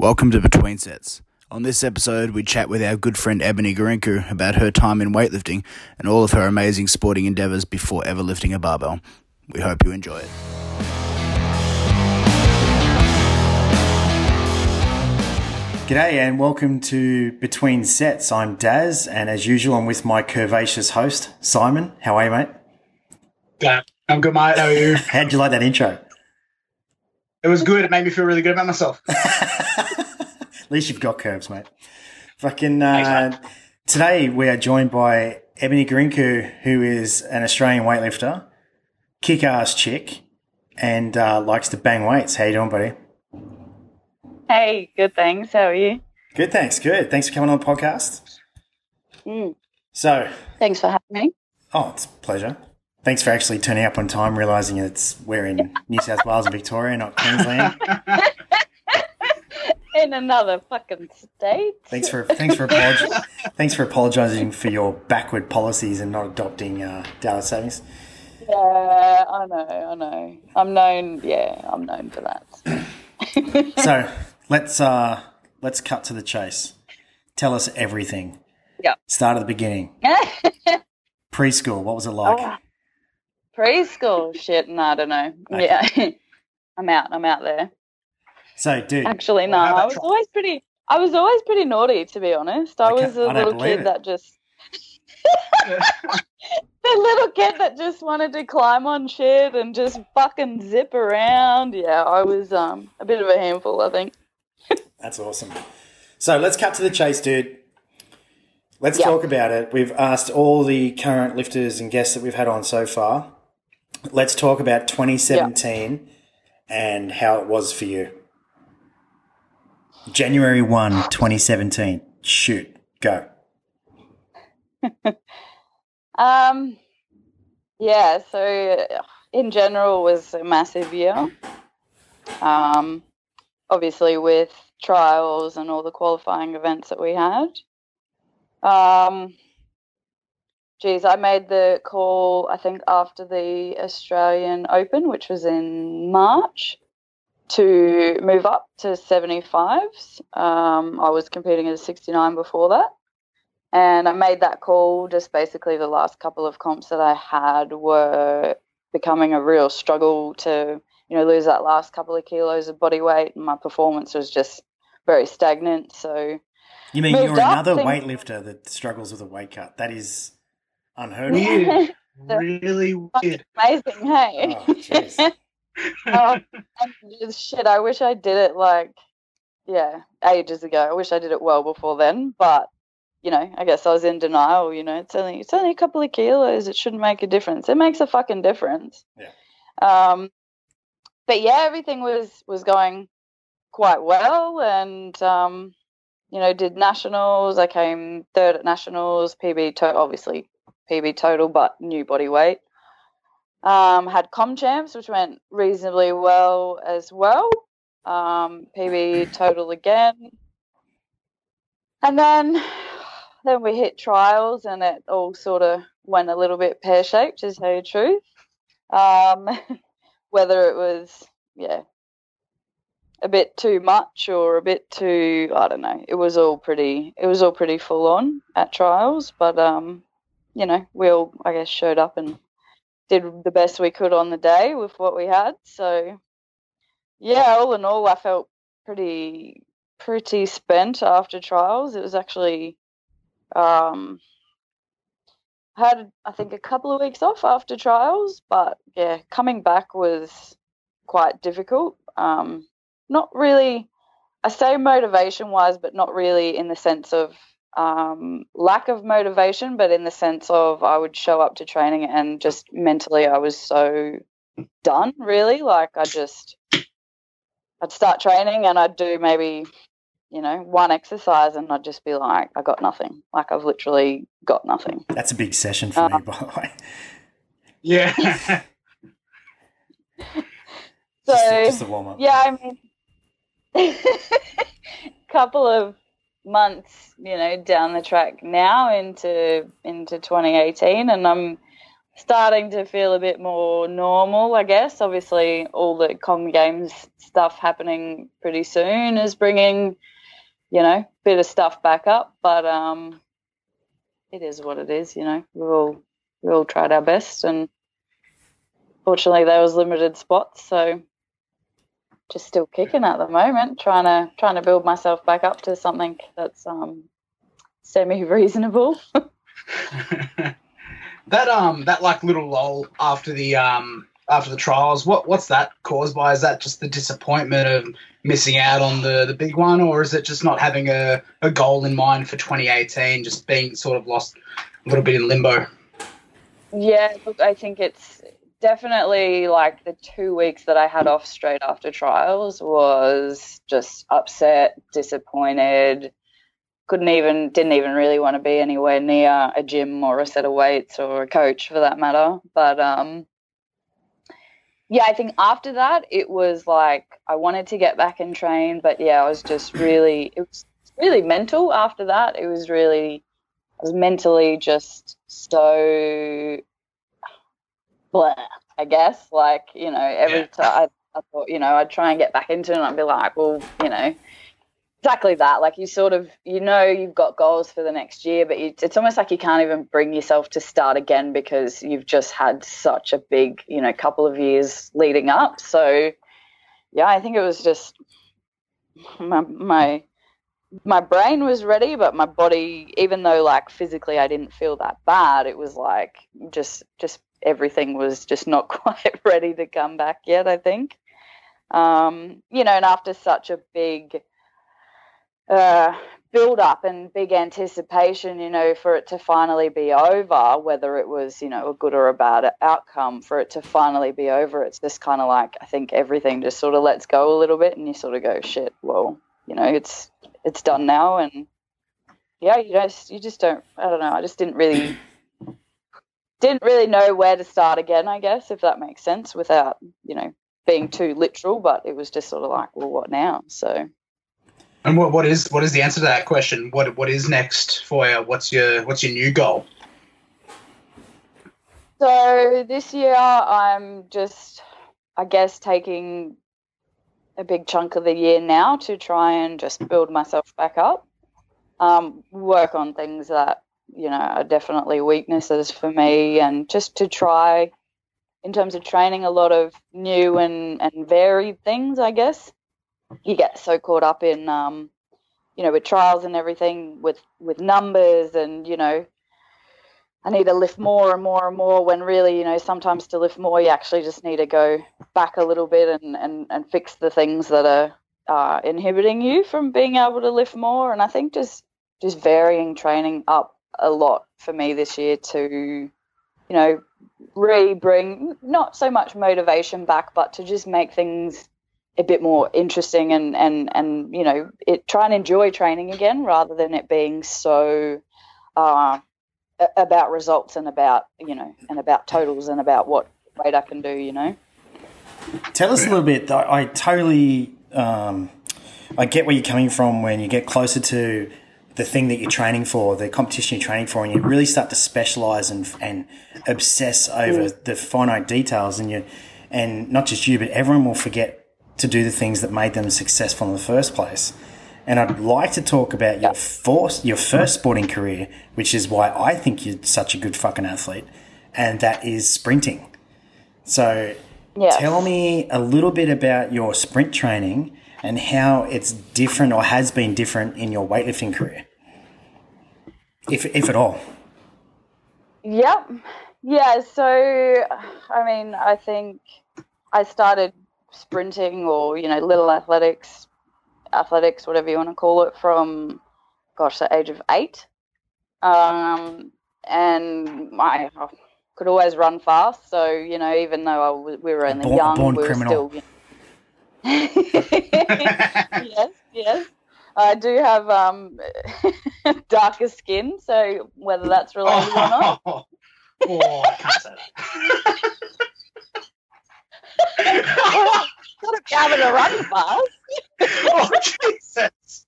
Welcome to Between Sets. On this episode, we chat with our good friend Ebony Gorincu about her time in weightlifting and all of her amazing sporting endeavours before ever lifting a barbell. We hope you enjoy it. G'day and welcome to Between Sets. I'm Daz, and as usual, I'm with my curvaceous host, Simon. How are you, mate? Yeah, I'm good, mate. How are you? How'd you like that intro? It was good. It made me feel really good about myself. At least you've got curves, mate. Fucking Thanks, uh, mate. today we are joined by Ebony Gorincu, who is an Australian weightlifter, kick-ass chick, and uh, likes to bang weights. How you doing, buddy? Hey, good thanks. How are you? Good, thanks. Good. Thanks for coming on the podcast. Mm, So, thanks for having me. oh, it's a pleasure. Thanks for actually turning up on time, realizing it's we're in New South Wales and Victoria, not Queensland. In another fucking state. Thanks for thanks for apolog- thanks for apologising for your backward policies and not adopting uh, data savings. Yeah, I know, I know. I'm known. Yeah, I'm known for that. So let's uh, let's cut to the chase. Tell us everything. Yeah. Start at the beginning. Preschool. What was it like? Oh, preschool shit. No, I don't know. Okay. Yeah, I'm out. I'm out there. So, dude, Actually, no. Well, how about I was try- always pretty. I was always pretty naughty, to be honest. I I was a I little kid it. that just. the little kid that just wanted to climb on shit and just fucking zip around. Yeah, I was um a bit of a handful, I think. that's awesome. So let's cut to the chase, dude. Let's Yeah. talk about it. We've asked all the current lifters and guests that we've had on so far. Let's talk about 2017 and how it was for you. January 1, 2017. Shoot, go. Um, yeah. So in general, it was a massive year. Um, obviously with trials and all the qualifying events that we had. Um, geez, I made the call. I think after the Australian Open, which was in March, to move up to 75s. Um, I was competing at a 69 before that. And I made that call just basically the last couple of comps that I had were becoming a real struggle to, you know, lose that last couple of kilos of body weight and my performance was just very stagnant. So You mean you're up, another weightlifter that struggles with a weight cut? That is unheard of. Weird. really weird. amazing, hey. Oh, oh, shit, I wish I did it like yeah, ages ago. I wish I did it well before then, but you know, I guess I was in denial, you know, it's only it's only a couple of kilos, it shouldn't make a difference. It makes a fucking difference. Yeah. Um but yeah, everything was was going quite well and um you know, did nationals. I came third at nationals, PB to- obviously PB total, but new body weight. Um, had com champs, which went reasonably well as well. Um, PB total again, and then then we hit trials, and it all sort of went a little bit pear shaped, to tell you the truth. Um, whether it was yeah a bit too much or a bit too I don't know. It was all pretty it was all pretty full on at trials, but um you know, we all I guess showed up and did the best we could on the day with what we had. So yeah, all in all I felt pretty pretty spent after trials. It was actually um had I think a couple of weeks off after trials, but yeah, coming back was quite difficult. Um not really I say motivation wise, but not really in the sense of um, lack of motivation, but in the sense of I would show up to training and just mentally I was so done, really. Like I just, I'd start training and I'd do maybe, you know, one exercise and I'd just be like, I got nothing. Like I've literally got nothing. That's a big session for me, by the way. Yeah. So, just, a, just a warm up. yeah, I mean, couple of months, you know, down the track now into into 2018, and I'm starting to feel a bit more normal, I guess. Obviously, all the Com Games stuff happening pretty soon is bringing, you know, a bit of stuff back up. But um, it is what it is, you know. We all we all tried our best, and fortunately, there was limited spots, so just still kicking at the moment, trying to trying to build myself back up to something that's um, semi reasonable. that um that like little lull after the um after the trials, what what's that caused by? Is that just the disappointment of missing out on the the big one, or is it just not having a, a goal in mind for 2018, just being sort of lost a little bit in limbo? Yeah, look, I think it's definitely like the two weeks that I had off straight after trials was just upset, disappointed, couldn't even didn't even really want to be anywhere near a gym or a set of weights or a coach for that matter. But um yeah, I think after that it was like I wanted to get back and train, but yeah, I was just really it was really mental after that. It was really I was mentally just so blah, I guess. Like, you know, every Yeah. time I, I thought, you know, I'd try and get back into it and I'd be like, well, you know, exactly that. Like you sort of, you know, you've got goals for the next year, but you, it's almost like you can't even bring yourself to start again because you've just had such a big, you know, couple of years leading up. So, yeah, I think it was just my my my brain was ready, but my body, even though like physically I didn't feel that bad, it was like just just everything was just not quite ready to come back yet. I think, um, you know, and after such a big uh, build up and big anticipation, you know, for it to finally be over, whether it was, you know, a good or a bad outcome, for it to finally be over, it's just kind of like I think everything just sort of lets go a little bit, and you sort of go, shit, well, you know, it's it's done now, and yeah, you just you just don't. I don't know. I just didn't really didn't really know where to start again. I guess if that makes sense, without you know being too literal, but it was just sort of like, well, what now? So. And what, what is what is the answer to that question? What what is next for you? What's your what's your new goal? So this year I'm just, I guess, taking a big chunk of the year now to try and just build myself back up. Um, work on things that you know are definitely weaknesses for me, and just to try, in terms of training, a lot of new and and varied things. I guess you get so caught up in, um, you know, with trials and everything, with with numbers, and you know, I need to lift more and more and more when really, you know, sometimes to lift more, you actually just need to go back a little bit and, and, and fix the things that are uh, inhibiting you from being able to lift more. And I think just just varying training up a lot for me this year to, you know, re bring not so much motivation back, but to just make things a bit more interesting and and and you know, it try and enjoy training again rather than it being so. Uh, about results and about you know and about totals and about what weight I can do. You know. Tell us a little bit. I, totally, um, I get where you're coming from when you get closer to the thing that you're training for, the competition you're training for, and you really start to specialize and and obsess over mm. the finite details, and you, and not just you, but everyone will forget to do the things that made them successful in the first place. And I'd like to talk about your first, your first sporting career, which is why I think you're such a good fucking athlete, and that is sprinting. So Yeah. Tell me a little bit about your sprint training and how it's different or has been different in your weightlifting career, if, if at all. Yep. Yeah. So, I mean, I think I started sprinting or you know little athletics, athletics, whatever you want to call it, from gosh, the age of eight. Um, and I could always run fast. So you know, even though I w- we were only born- young, born we were criminal. still. yes, yes. I do have um, darker skin, so whether that's related or not. Oh, oh, I can't say that. Gotta be able to run fast. oh, Jesus.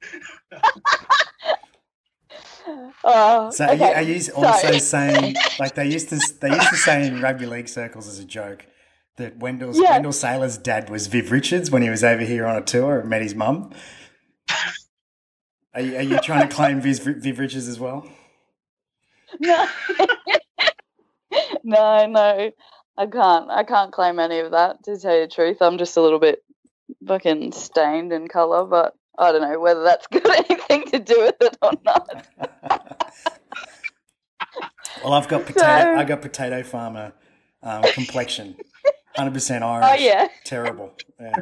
Oh, So are you, okay. are you also So- saying like they used to they used to say in rugby league circles as a joke that Wendell's Yeah. Wendell Saylor's dad was Viv Richards when he was over here on a tour and met his mum? Are you, are you trying to claim Viv, Viv Richards as well? no, no, no. I can't. I can't claim any of that. To tell you the truth, I'm just a little bit fucking stained in color, but I don't know whether that's got anything to do with it or not. Well, I've got potato. So- I got potato farmer um, complexion, hundred percent Irish. Oh yeah. terrible. Yeah.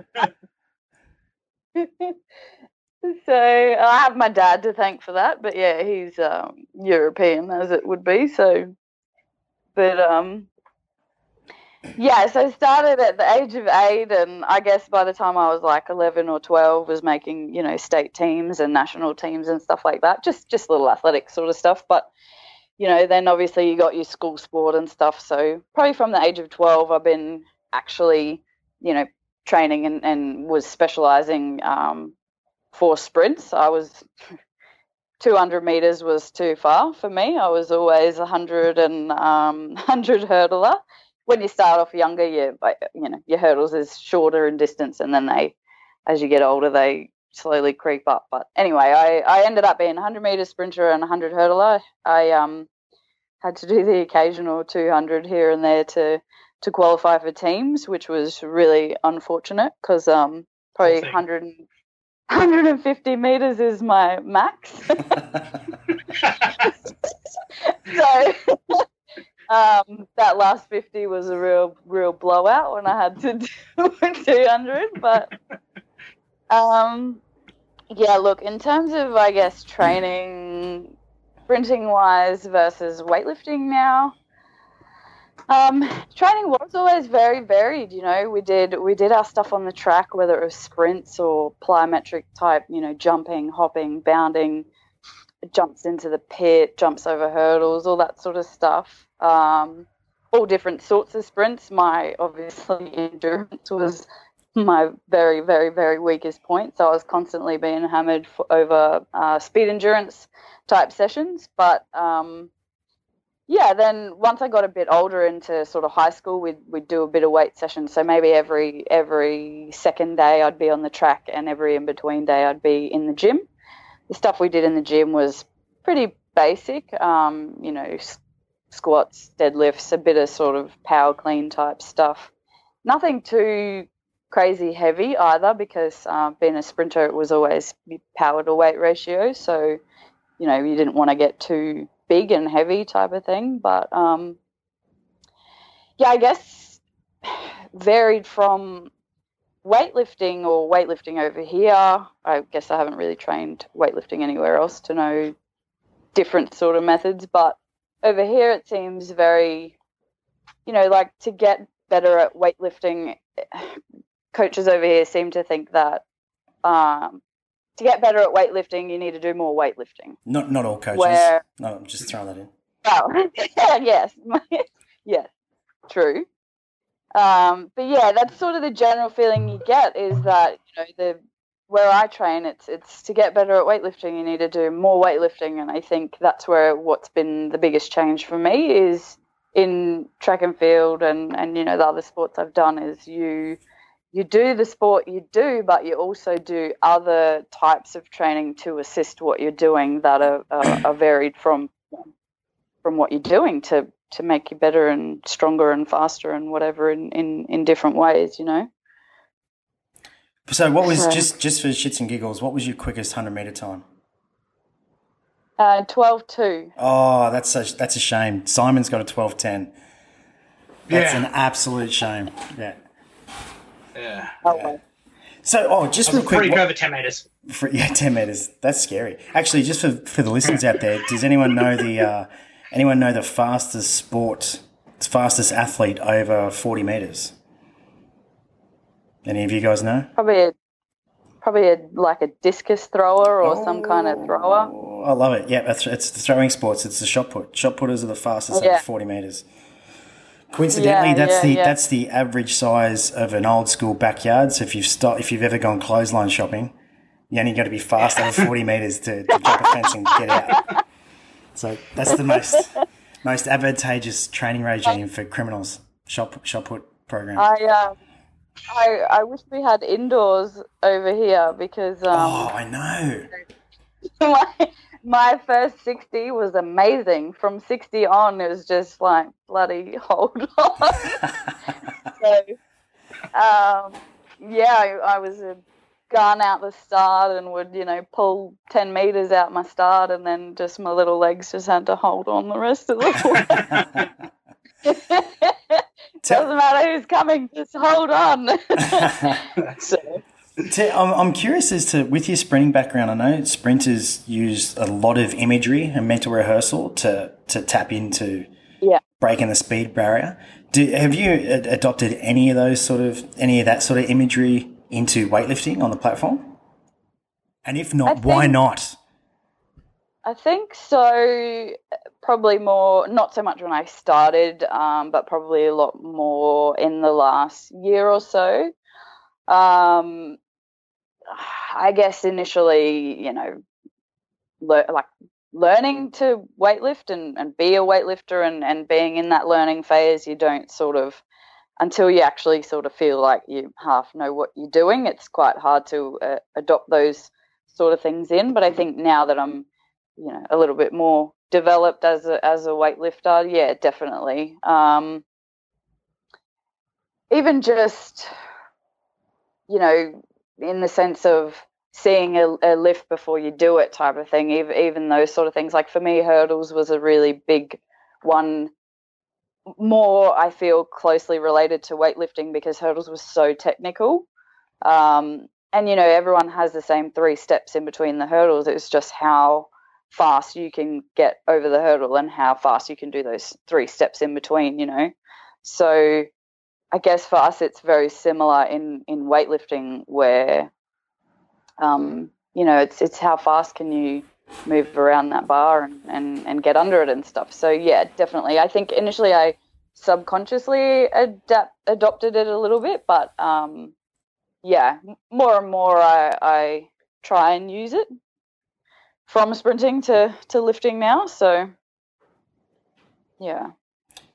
So I have my dad to thank for that, but yeah, he's um, European as it would be. So, but um, yeah, so I started at the age of eight, and I guess by the time I was like eleven or twelve, was making you know state teams and national teams and stuff like that. Just just little athletic sort of stuff, but. You know, then obviously you got your school sport and stuff. So probably from the age of twelve, I've been actually, you know, training and, and was specializing um, for sprints. I was 200 meters was too far for me. I was always a 100 and um, 100 hurdler. When you start off younger, you you know your hurdles is shorter in distance, and then they, as you get older, they slowly creep up. But anyway, I, I ended up being a 100 meter sprinter and a 100 hurdler. I um had to do the occasional 200 here and there to to qualify for teams, which was really unfortunate because um, probably 100, 150 meters is my max. so um, that last 50 was a real, real blowout when I had to do 200. But um, yeah, look, in terms of, I guess, training, sprinting wise versus weightlifting now. Um, training was always very varied. You know, we did we did our stuff on the track, whether it was sprints or plyometric type. You know, jumping, hopping, bounding, jumps into the pit, jumps over hurdles, all that sort of stuff. Um, all different sorts of sprints. My obviously endurance was my very very very weakest point, so I was constantly being hammered for, over uh, speed endurance type sessions, but um, yeah, then once I got a bit older into sort of high school, we'd we'd do a bit of weight sessions. So maybe every every second day I'd be on the track, and every in between day I'd be in the gym. The stuff we did in the gym was pretty basic. Um, you know, squats, deadlifts, a bit of sort of power clean type stuff. Nothing too crazy heavy either, because uh, being a sprinter, it was always power to weight ratio. So you know, you didn't want to get too big and heavy type of thing. But um, yeah, I guess varied from weightlifting or weightlifting over here. I guess I haven't really trained weightlifting anywhere else to know different sort of methods, but over here it seems very, you know, like to get better at weightlifting. Coaches over here seem to think that um, to get better at weightlifting, you need to do more weightlifting. Not not all coaches. Where- No, I'm just throwing that in. Oh, yes, yes, true. Um, but yeah, that's sort of the general feeling you get is that you know the where I train, it's it's to get better at weightlifting. You need to do more weightlifting, and I think that's where what's been the biggest change for me is in track and field, and and you know the other sports I've done is you you do the sport you do, but you also do other types of training to assist what you're doing that are, are, are varied from from what you're doing to to make you better and stronger and faster and whatever in in, in different ways, you know. So, what was So- just just for shits and giggles? What was your quickest hundred meter time? Uh, 12 2. Oh, that's such that's a shame. Simon's got a twelve ten. That's Yeah. an absolute shame. Yeah. Yeah. Oh, well. So, oh, just I was real quick. pretty what- over 10 meters. For, yeah, ten meters. That's scary. Actually, just for for the listeners out there, does anyone know the uh, anyone know the fastest sport, fastest athlete over forty meters? Any of you guys know? Probably a probably a like a discus thrower or some kind of thrower. Oh, I love it. Yeah, it's the throwing sports. It's the shot put. Shot putters are the fastest Yeah. over forty meters. Coincidentally, Yeah, that's yeah, the yeah. that's the average size of an old school backyard. So if you've start, if you've ever gone clothesline shopping, you only got to be fast over forty meters to, to jump a fence and get out. So that's the most most advantageous training regime for criminals. Shop shot put program. I um, I I wish we had indoors over here because um, oh, I know. my my first sixty was amazing. From sixty on, it was just like bloody hold on. so, um, yeah, I, I was a gun out the start and would you know pull ten meters out my start, and then just my little legs just had to hold on the rest of the way. Tell- Doesn't matter who's coming, just hold on. so, I'm, I'm curious as to with your sprinting background. I know sprinters use a lot of imagery and mental rehearsal to to tap into Yeah. breaking the speed barrier. Do, have you adopted any of those sort of any of that sort of imagery into weightlifting on the platform? And if not, I why not? I think so. Probably more, not so much when I started, um, but probably a lot more in the last year or so. Um, I guess initially, you know, le- like learning to weightlift and, and be a weightlifter and, and being in that learning phase, you don't sort of, until you actually sort of feel like you half know what you're doing, it's quite hard to uh, adopt those sort of things in. But I think now that I'm you know a little bit more developed as a as a weightlifter yeah definitely um even just you know in the sense of seeing a, a lift before you do it type of thing even, even those sort of things. Like for me hurdles was a really big one more i feel closely related to weightlifting because hurdles was so technical. Um and you know everyone has the same three steps in between the hurdles. It's just how fast you can get over the hurdle and how fast you can do those three steps in between you know? So i guess for us it's very similar in in weightlifting where um you know it's it's how fast can you move around that bar and and, and get under it and stuff. So yeah definitely. I think initially i subconsciously adapt adopted it a little bit but um yeah more and more i i try and use it from sprinting to to lifting now. So yeah,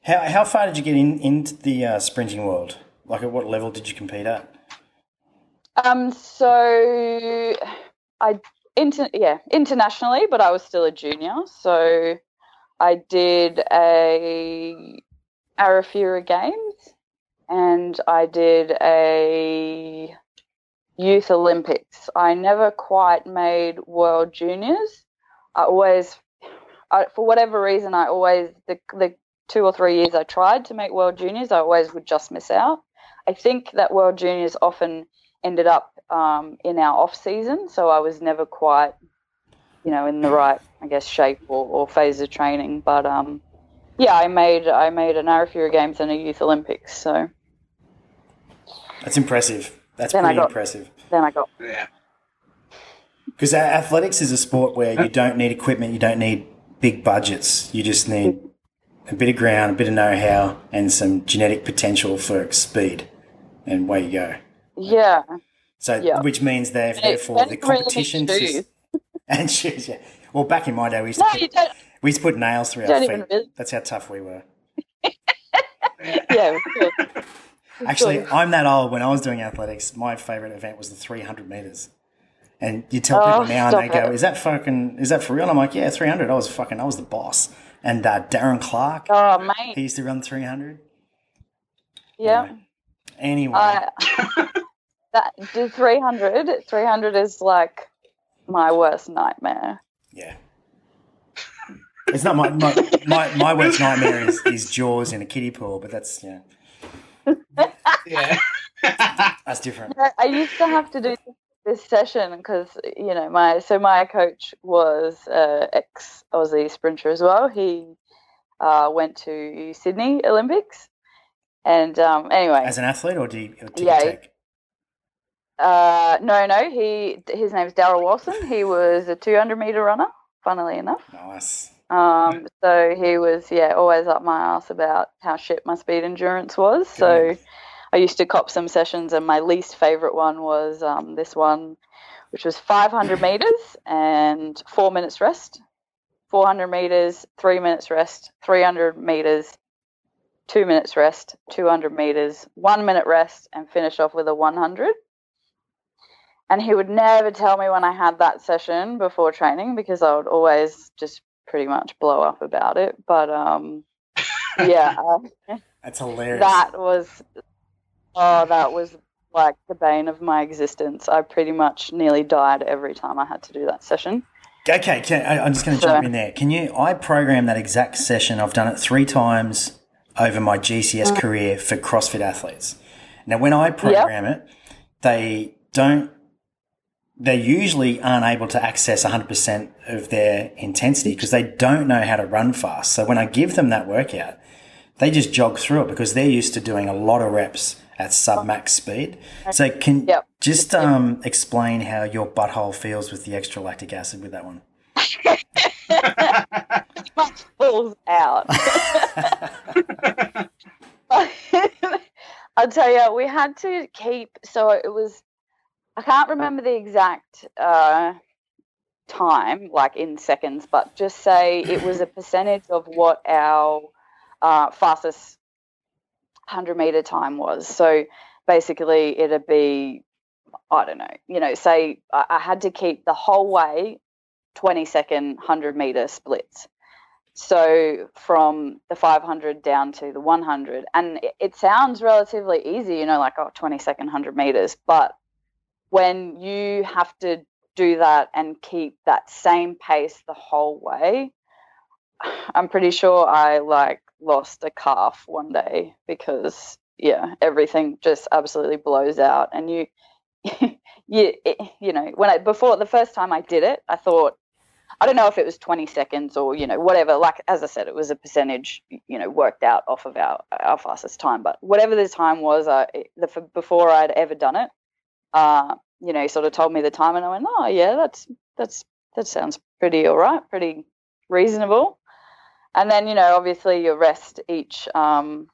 How, how far did you get in into the uh, sprinting world? Like, at what level did you compete at? um, so I inter yeah internationally, but I was still a junior. So I did a Arafura Games, and I did a Youth Olympics. I never quite made World Juniors. I always, I, for whatever reason, I always the the two or three years I tried to make World Juniors, I always would just miss out. I think that World Juniors often ended up um, in our off season, so I was never quite, you know, in the right, I guess, shape or, or phase of training. But um, yeah, I made I made an Arafura Games and a Youth Olympics. So That's impressive. That's Then I pretty got- impressive. then I got Yeah. Because athletics is a sport where you don't need equipment, you don't need big budgets. You just need a bit of ground, a bit of know-how, and some genetic potential for speed. And away you go. yeah. So, Yeah. which means that And therefore the you really competition shoes. and shoes. Yeah. Well, back in my day, we used to put, we used to put nails through our feet. really- That's how tough we were. Yeah, it. Actually, I'm that old. When I was doing athletics, my favorite event was the 300 meters. And you tell Oh, people now, and they stop go, "Is that fucking? Is that for real?" I'm like, "Yeah, 300. I was fucking. I was the boss." And uh, Darren Clark, Oh, mate. he used to run 300. Yeah. Anyway, I, that the 300, 300 is like my worst nightmare. yeah. It's not my my my, my worst nightmare is, is Jaws in a kiddie pool, but that's yeah, Yeah. that's different. I I used to have to do this session because you know my so my coach was uh, ex Aussie sprinter as well. He uh, went to Sydney Olympics, and um, anyway, As an athlete, or do you Yeah. take? uh, no, no, he his name's Daryl Wilson. He was a 200 meter runner. Funnily enough. Nice. Um, so he was, yeah, always up my ass about how shit my speed endurance was. So Good. I used to cop some sessions, and my least favorite one was um, this one, which was 500 meters and four minutes rest. 400 meters, three minutes rest, 300 meters, two minutes rest, 200 meters, one minute rest, and finish off with a 100. And he would never tell me when I had that session before training because I would always just pretty much blow up about it. But um, yeah, That's hilarious. that was oh, that was like the bane of my existence. I pretty much nearly died every time I had to do that session. Okay, can, I, I'm just going to jump in there. Can you? I programmed that exact session. I've done it three times over my GCS Mm. career for CrossFit athletes. Now, when I program it, they don't. They usually aren't able to access 100% of their intensity because they don't know how to run fast. So when I give them that workout, they just jog through it because they're used to doing a lot of reps at sub max speed. So can Yep. just um, explain how your butthole feels with the extra lactic acid with that one. much falls out. I'll tell you, we had to keep. So it was. I can't remember the exact uh, time, like in seconds, but just say it was a percentage of what our uh, fastest hundred meter time was. So basically, it'd be. I don't know, you know, say I I had to keep the whole way 20 second 100 meter splits. So from the 500 down to the 100. And it, it sounds relatively easy, you know, like, oh, 20 second 100 meters. But when you have to do that and keep that same pace the whole way, I'm pretty sure I like lost a calf one day because, yeah, everything just absolutely blows out. And you, you, you know, when I, before the first time I did it, I thought, I don't know if it was 20 seconds or, you know, whatever. Like, as I said, it was a percentage, you know, worked out off of our, our fastest time. But whatever the time was, I the, before I'd ever done it, uh, you know, sort of told me the time and I went, oh, yeah, that's, that's, that sounds pretty all right, pretty reasonable. And then, you know, obviously your rest each, um,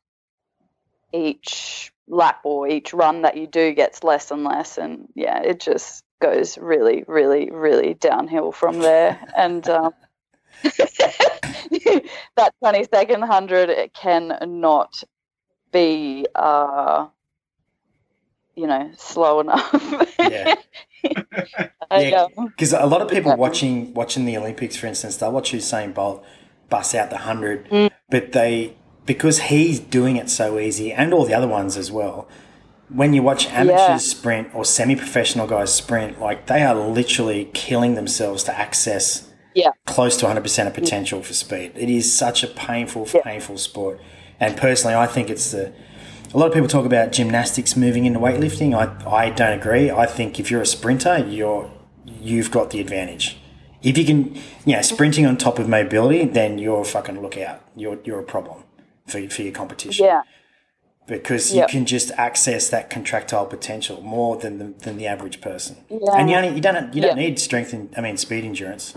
each lap or each run that you do gets less and less. And yeah, it just goes really, really, really downhill from there. and um, that 20 second 100 it cannot be, uh, you know, slow enough. Yeah. I, Yeah, um, Because a lot of people watching watching the Olympics, for instance, they'll watch Usain Bolt bust out the hundred, Mm. but they because he's doing it so easy, and all the other ones as well. When you watch amateurs Yeah. sprint or semi-professional guys sprint, like they are literally killing themselves to access Yeah. close to 100% of potential for speed. It is such a painful, Yeah. painful sport. And personally, I think it's the. A lot of people talk about gymnastics moving into weightlifting. I, I don't agree. I think if you're a sprinter, you're you've got the advantage. If you can, you know, sprinting on top of mobility, then you're a fucking lookout. You're you're a problem for for your competition yeah. because Yep. you can just access that contractile potential more than the, than the average person. Yeah. And you only you don't you don't Yeah. need strength and I mean speed endurance.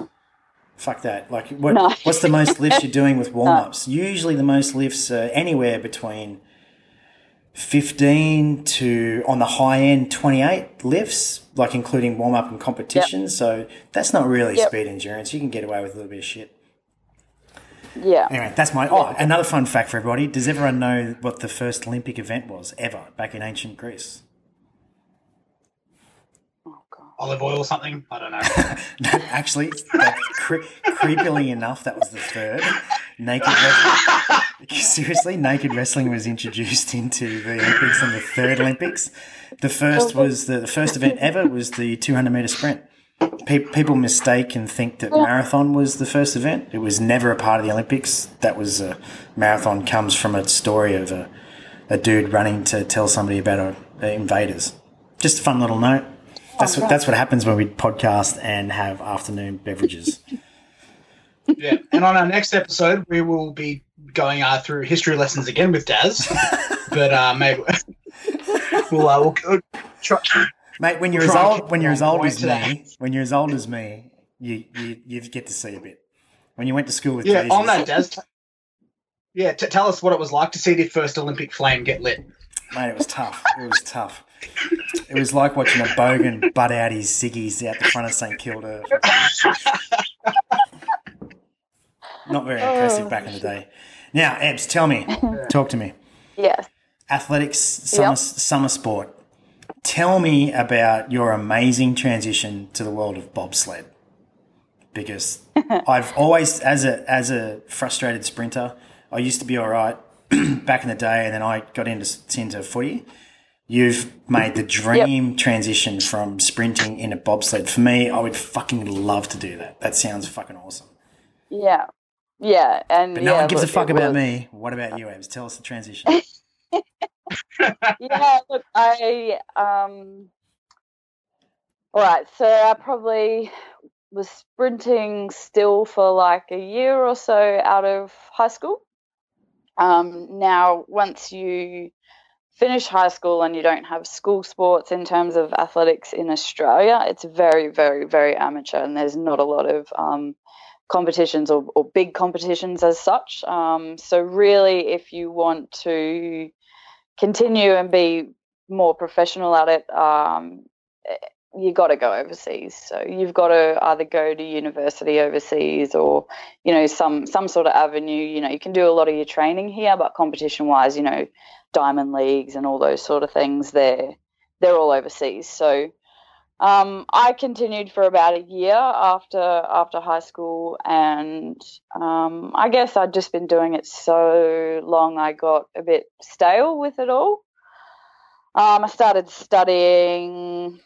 Fuck that. Like what No. what's the most lifts you're doing with warm ups? Usually the most lifts are anywhere between 15 to on the high end 28 lifts, like including warm up and competition. So that's not really Yep. speed endurance. You can get away with a little bit of shit. Yeah. Anyway, that's my. Oh, another fun fact for everybody. Does everyone know what the first Olympic event was ever back in ancient Greece? Olive oil or something? I don't know. No, actually, cre- creepily enough, that was the third. Naked wrestling. Seriously, naked wrestling was introduced into the Olympics on the third Olympics. The first was the, the first event ever was the 200 meter sprint. Pe- people mistake and think that marathon was the first event. It was never a part of the Olympics. That was a marathon comes from a story of a, a dude running to tell somebody about a, a invaders. Just a fun little note. That's what that's what happens when we podcast and have afternoon beverages. yeah. And on our next episode, we will be going uh, through history lessons again with Daz. but uh, maybe we'll, uh, we'll we'll try. Mate, when you're as Try and old when you're as old as today. me, when you're as old as me, you, you you get to see a bit. When you went to school with Yeah, Jesus, on that, Daz. t- Yeah, t- tell us what it was like to see the first Olympic flame get lit. mate, it was tough. It was tough. It was like watching a bogan butt out his ciggies out the front of St Kilda. not very impressive back in the day. Now, Ebs, tell me, talk to me. Yes. Athletics, summer, Yep. summer sport. Tell me about your amazing transition to the world of bobsled. Because I've always, as a as a frustrated sprinter, I used to be all right back in the day, and then I got into into footy. You've made the dream transition from sprinting into bobsled. For me, I would fucking love to do that. That sounds fucking awesome. Yeah. Yeah. And But no yeah, one gives look, a fuck about was- me. What about you, Ebs? Tell us the transition. yeah, look, I um all right, so I probably was sprinting still for like a year or so out of high school. Um now once you finish high school and you don't have school sports in terms of athletics in Australia, it's very, very, very amateur and there's not a lot of um competitions or, or big competitions as such. Um, so really if you want to continue and be more professional at it, um, you got to go overseas. So you've got to either go to university overseas or, you know, some some sort of avenue. You know, you can do a lot of your training here, but competition wise, you know, diamond leagues and all those sort of things, they're they're all overseas. So um, I continued for about a year after after high school, and um, I guess I'd just been doing it so long, I got a bit stale with it all. Um, I started studying,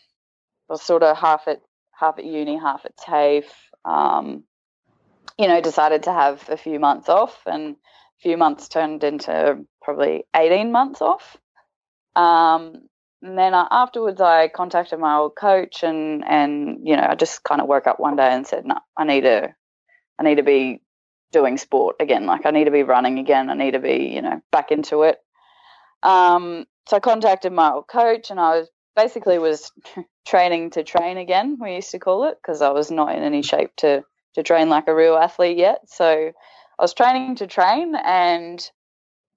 was sort of half at half at uni, half at TAFE. Um, you know, decided to have a few months off, and a few months turned into probably eighteen months off. Um, and then uh, afterwards, I contacted my old coach, and and you know, I just kind of woke up one day and said, "No, I need to, I need to be doing sport again. Like I need to be running again. I need to be, you know, back into it." Um, so I contacted my old coach, and I was basically was training to train again. We used to call it because I was not in any shape to to train like a real athlete yet. So I was training to train, and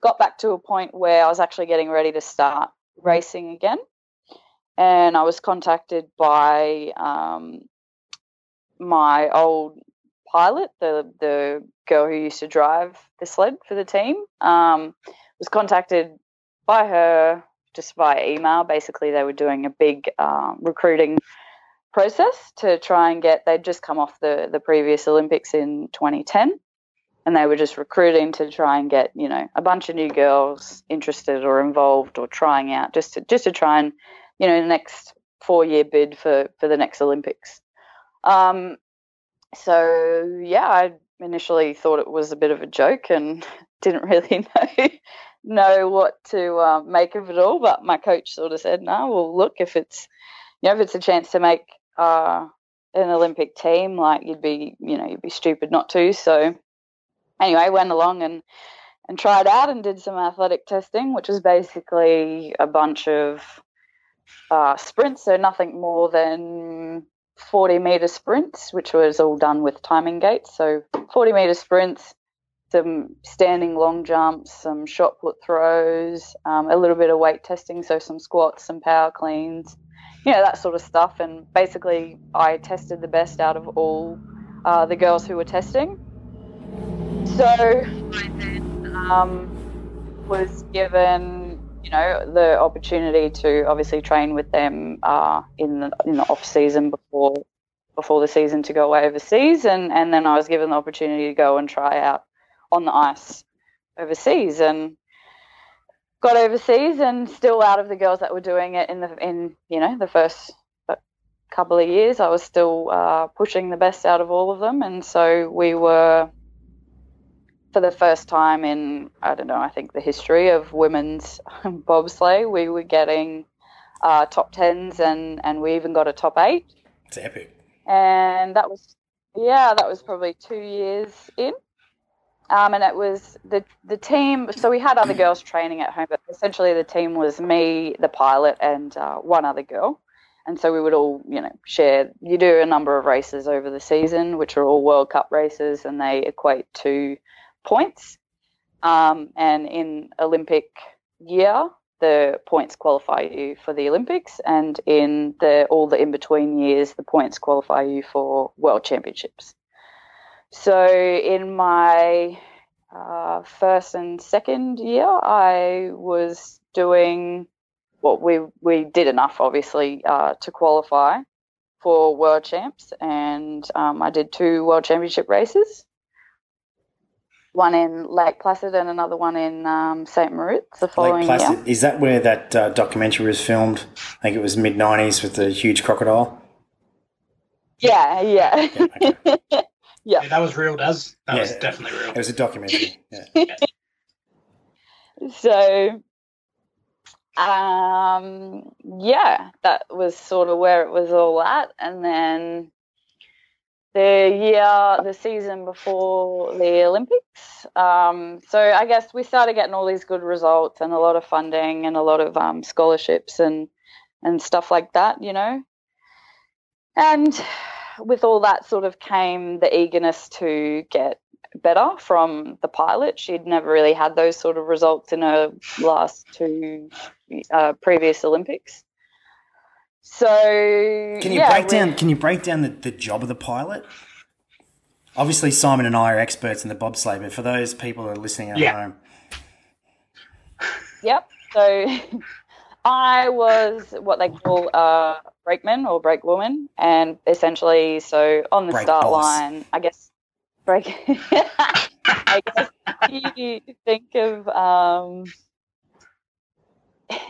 got back to a point where I was actually getting ready to start racing again. And I was contacted by um, my old pilot, the the girl who used to drive the sled for the team. Um, was contacted by her just via email. Basically, they were doing a big um, recruiting process to try and get. They'd just come off the the previous Olympics in 2010 and they were just recruiting to try and get you know a bunch of new girls interested or involved or trying out just to just to try and you know the next four year bid for for the next Olympics. Um, so yeah, I initially thought it was a bit of a joke and didn't really know know what to uh, make of it all. But my coach sort of said, "No, well, look, if it's you know if it's a chance to make uh, an Olympic team, like you'd be you know you'd be stupid not to." So anyway, went along and and tried out and did some athletic testing, which was basically a bunch of uh, sprints, so nothing more than 40 meter sprints, which was all done with timing gates. So 40 meter sprints, some standing long jumps, some shot put throws, um, a little bit of weight testing, so some squats, some power cleans, you know, that sort of stuff. And basically, I tested the best out of all uh, the girls who were testing. So I then um, was given, you know, the opportunity to obviously train with them uh, in the in the off season before before the season to go overseas, and and then I was given the opportunity to go and try out on the ice overseas, and got overseas, and still out of the girls that were doing it in the in you know the first couple of years, I was still uh, pushing the best out of all of them, and so we were for the first time in I don't know I think the history of women's bobsleigh we were getting uh, top tens and and we even got a top eight. It's epic. and that was yeah that was probably two years in um, and it was the the team so we had other girls training at home but essentially the team was me the pilot and uh, one other girl and so we would all you know share you do a number of races over the season which are all world cup races and they equate to points. Um, and in Olympic year, the points qualify you for the Olympics, and in the all the in between years, the points qualify you for World Championships. So in my uh, first and second year, I was doing what we we did enough, obviously, uh, to qualify for world champs, and um, I did two world championship races. One in Lake Placid and another one in um, St. Moritz the following Lake Placid. year. Is that where that uh, documentary was filmed? I think it was mid 90s with the huge crocodile. Yeah, yeah. Yeah, okay. Yeah, that was real, Daz. That was Yeah. definitely real. It was a documentary. Yeah. so um yeah that was sort of where it was all at and then the year the season before the olympics um so i guess we started getting all these good results and a lot of funding and a lot of um, scholarships and and stuff like that you know and with all that sort of came the eagerness to get better from the pilot. She'd never really had those sort of results in her last two uh, previous Olympics. So Can you yeah, break down? Can you break down the, the job of the pilot? Obviously, Simon and I are experts in the bobsleigh, but for those people that are listening at Yeah. home, Yep. So I was what they call a brakeman or brake woman, and essentially, so on the Brake start line, I guess brake. I guess you think of um,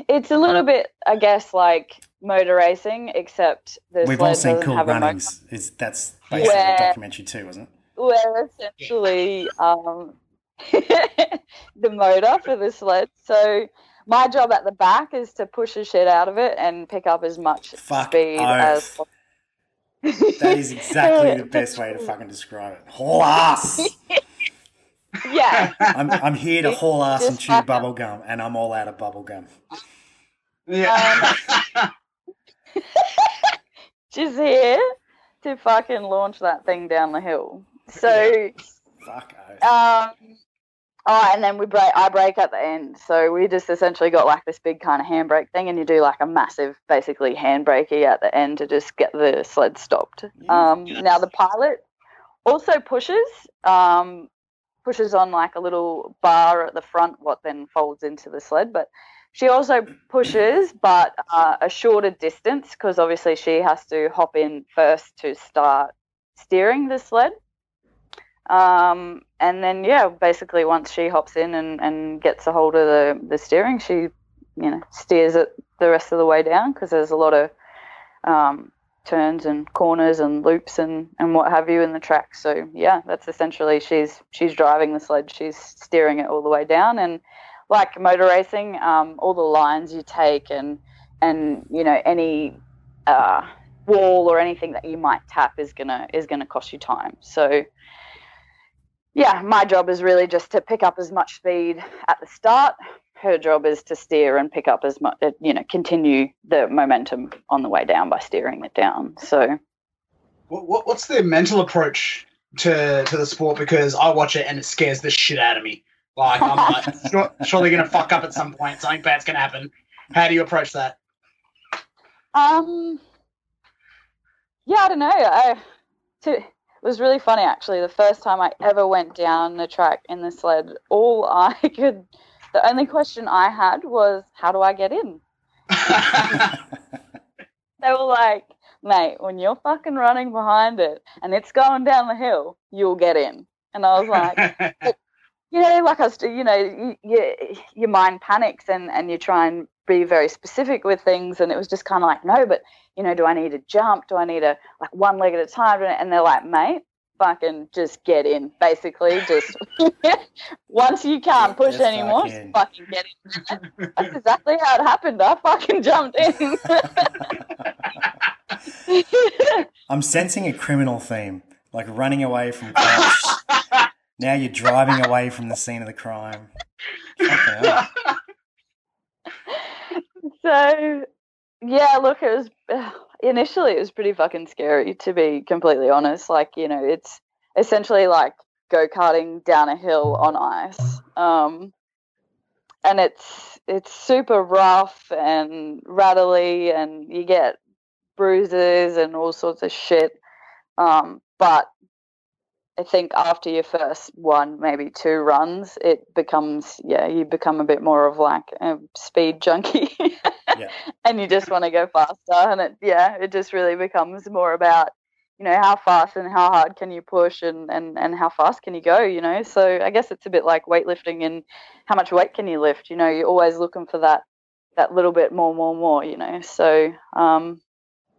it's a little bit, I guess, like motor racing, except the we've all seen Cool have a motor. Runnings. Is that's basically Yeah. a documentary too, wasn't it? where essentially um, the motor for the sled. So my job at the back is to push the shit out of it and pick up as much Fuck speed as oath. That is exactly the best way to fucking describe it. Haul ass. yeah. I'm, I'm here to haul ass and chew fuck bubble gum, and I'm all out of bubble gum. Yeah. Just here to fucking launch that thing down the hill. So Fuck oath. Um, oh, and then we break. I break at the end, so we just essentially got like this big kind of handbrake thing, and you do like a massive, basically handbrakey at the end to just get the sled stopped. Um, Now the pilot also pushes, um, pushes on like a little bar at the front, what then folds into the sled, but. She also pushes, but uh, a shorter distance because obviously she has to hop in first to start steering the sled. Um, and then yeah, basically once she hops in and, and gets a hold of the, the steering, she you know steers it the rest of the way down because there's a lot of um, turns and corners and loops and, and what have you in the track. So yeah, that's essentially she's she's driving the sled, she's steering it all the way down, and like motor racing, um, all the lines you take and and you know any uh, wall or anything that you might tap is gonna is gonna cost you time. So yeah, my job is really just to pick up as much speed at the start. Her job is to steer and pick up as much, you know, continue the momentum on the way down by steering it down. So What, what, what's the mental approach to to the sport? Because I watch it and it scares the shit out of me. Like I'm like, sure, surely gonna fuck up at some point. Something bad's gonna happen. How do you approach that? Um, yeah, I don't know. I, to, it was really funny actually. The first time I ever went down the track in the sled, all I could, the only question I had was, how do I get in? They were like, mate, when you're fucking running behind it and it's going down the hill, you'll get in. And I was like, you know, like I was, you know, you, you, your mind panics and, and you try and be very specific with things. And it was just kind of like, no, but, you know, do I need to jump? Do I need to, like, one leg at a time? And they're like, mate, fucking just get in. Basically, just once you can't push Just anymore, fuck just fucking get in. That's exactly how it happened. I fucking jumped in. I'm sensing a criminal theme, like running away from cops. now you're driving away from the scene of the crime. Fucking hell. so yeah look it was initially it was pretty fucking scary to be completely honest. Like you know it's essentially like go-karting down a hill on ice um and it's it's super rough and rattly and you get bruises and all sorts of shit um but I think after your first one, maybe two runs, it becomes yeah, you become a bit more of like a speed junkie, Yeah. and you just want to go faster. And it yeah, it just really becomes more about you know how fast and how hard can you push and and and how fast can you go. You know, so I guess it's a bit like weightlifting and how much weight can you lift. You know, you're always looking for that that little bit more, more, more. You know, so um,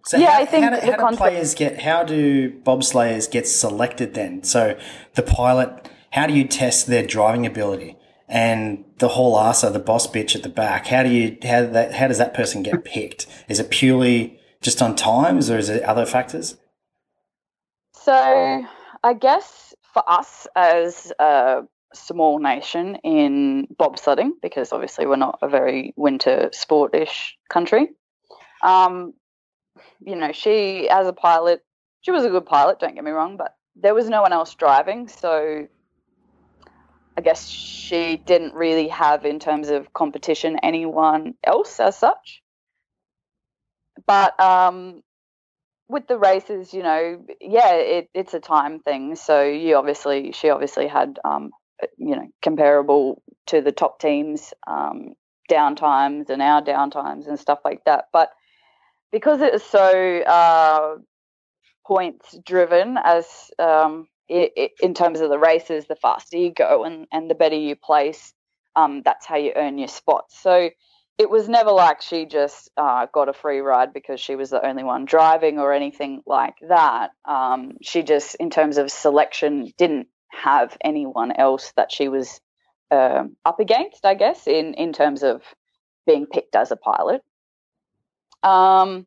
So Yeah, how, I think how, do, the how do concept- players get? How do bobsleighers get selected then? So the pilot, how do you test their driving ability? And the whole arser, the boss bitch at the back, how do you how that how does that person get picked? Is it purely just on times, or is it other factors? So I guess for us as a small nation in bobsledding, because obviously we're not a very winter sportish country, um, you know, she as a pilot, she was a good pilot. Don't get me wrong, but there was no one else driving, so I guess she didn't really have, in terms of competition, anyone else as such. But um, with the races, you know, yeah, it, it's a time thing. So you obviously, she obviously had, um, you know, comparable to the top teams um, downtimes and our downtimes and stuff like that. But because it is so uh, points driven, as um, i i in terms of the races, the faster you go and, and the better you place, um, that's how you earn your spots. So it was never like she just uh, got a free ride because she was the only one driving or anything like that. Um, she just, in terms of selection, didn't have anyone else that she was um up against, I guess, in, in terms of being picked as a pilot. Um,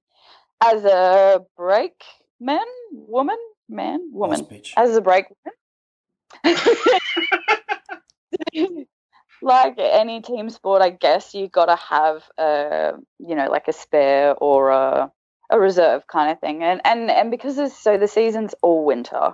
as a brakeman, woman, man, woman, as a brake woman. like any team sport, I guess you got to have a, you know, like a spare or a, a reserve kind of thing. And and and because it's, so the season's all winter,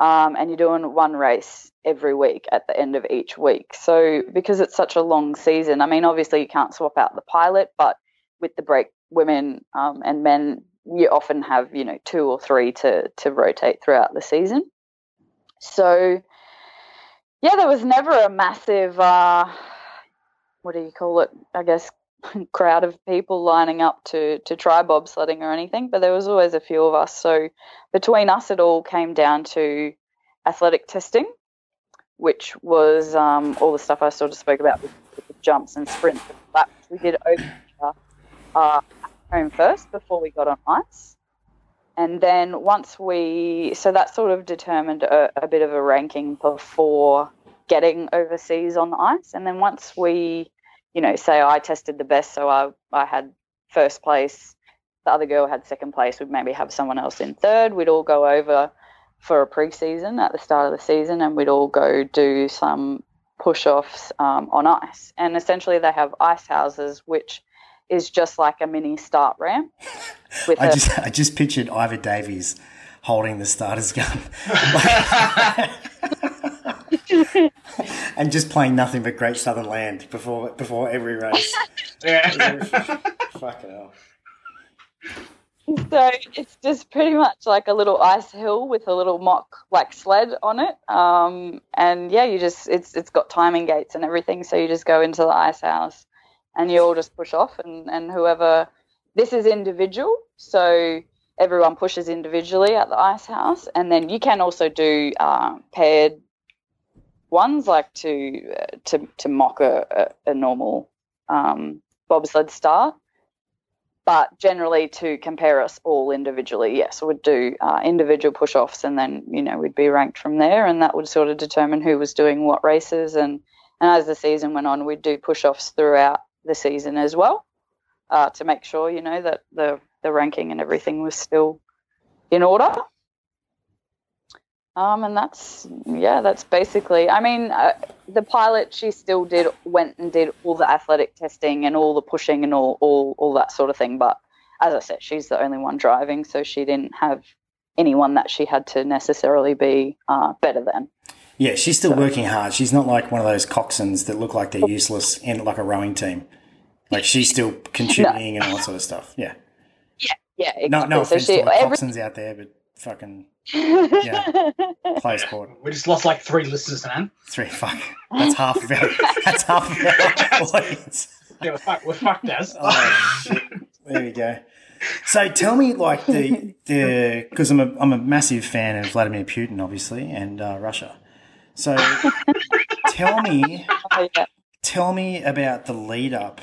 um, and you're doing one race every week at the end of each week. So because it's such a long season, I mean, obviously you can't swap out the pilot, but with the brake women um, and men, you often have you know two or three to to rotate throughout the season. So yeah, there was never a massive uh, what do you call it? I guess crowd of people lining up to to try bobsledding or anything, but there was always a few of us. So between us, it all came down to athletic testing, which was um, all the stuff I sort of spoke about with, with the jumps and sprints and laps. We did over uh, home first before we got on ice. And then once we, so that sort of determined a, a bit of a ranking before getting overseas on the ice. And then once we, you know, say I tested the best, so I, I had first place, the other girl had second place, we'd maybe have someone else in third. We'd all go over for a pre-season at the start of the season and we'd all go do some push-offs um, on ice. And essentially they have ice houses, which is just like a mini start ramp. With I a, just I just pictured Iva Davies holding the starter's gun and just playing nothing but Great Southern Land before before every race. Yeah. Fucking hell. So it's just pretty much like a little ice hill with a little mock like sled on it. Um, and yeah, you just it's it's got timing gates and everything. So you just go into the ice house and you all just push off and, and whoever this is individual, so everyone pushes individually at the ice house, and then you can also do uh, paired ones like to uh, to to mock a, a, normal um, bobsled star but generally to compare us all individually, yes, we'd do uh, individual push offs and then, you know, we'd be ranked from there and that would sort of determine who was doing what races. And, and as the season went on, we'd do push offs throughout the season as well uh, to make sure, you know, that the, the ranking and everything was still in order. Um, and that's yeah, that's basically. I mean, uh, the pilot she still did went and did all the athletic testing and all the pushing and all all all that sort of thing. But as I said, she's the only one driving, so she didn't have anyone that she had to necessarily be uh, better than. Yeah, she's still working hard. She's not like one of those coxswains that look like they're useless in like a rowing team. Like she's still contributing and all that sort of stuff. Yeah. Yeah, exactly. No, no so offense she to the every coxswains out there, but fucking Yeah. Play sport. We just lost like three listeners, man. Three. Fuck. That's half of our. That's half of our audience. Yeah, we're fucked. We're fucked, as. Oh shit. There we go. So tell me, like the the because I'm a I'm a massive fan of Vladimir Putin, obviously, and uh, Russia. So tell me, Oh, yeah. tell me about the lead up,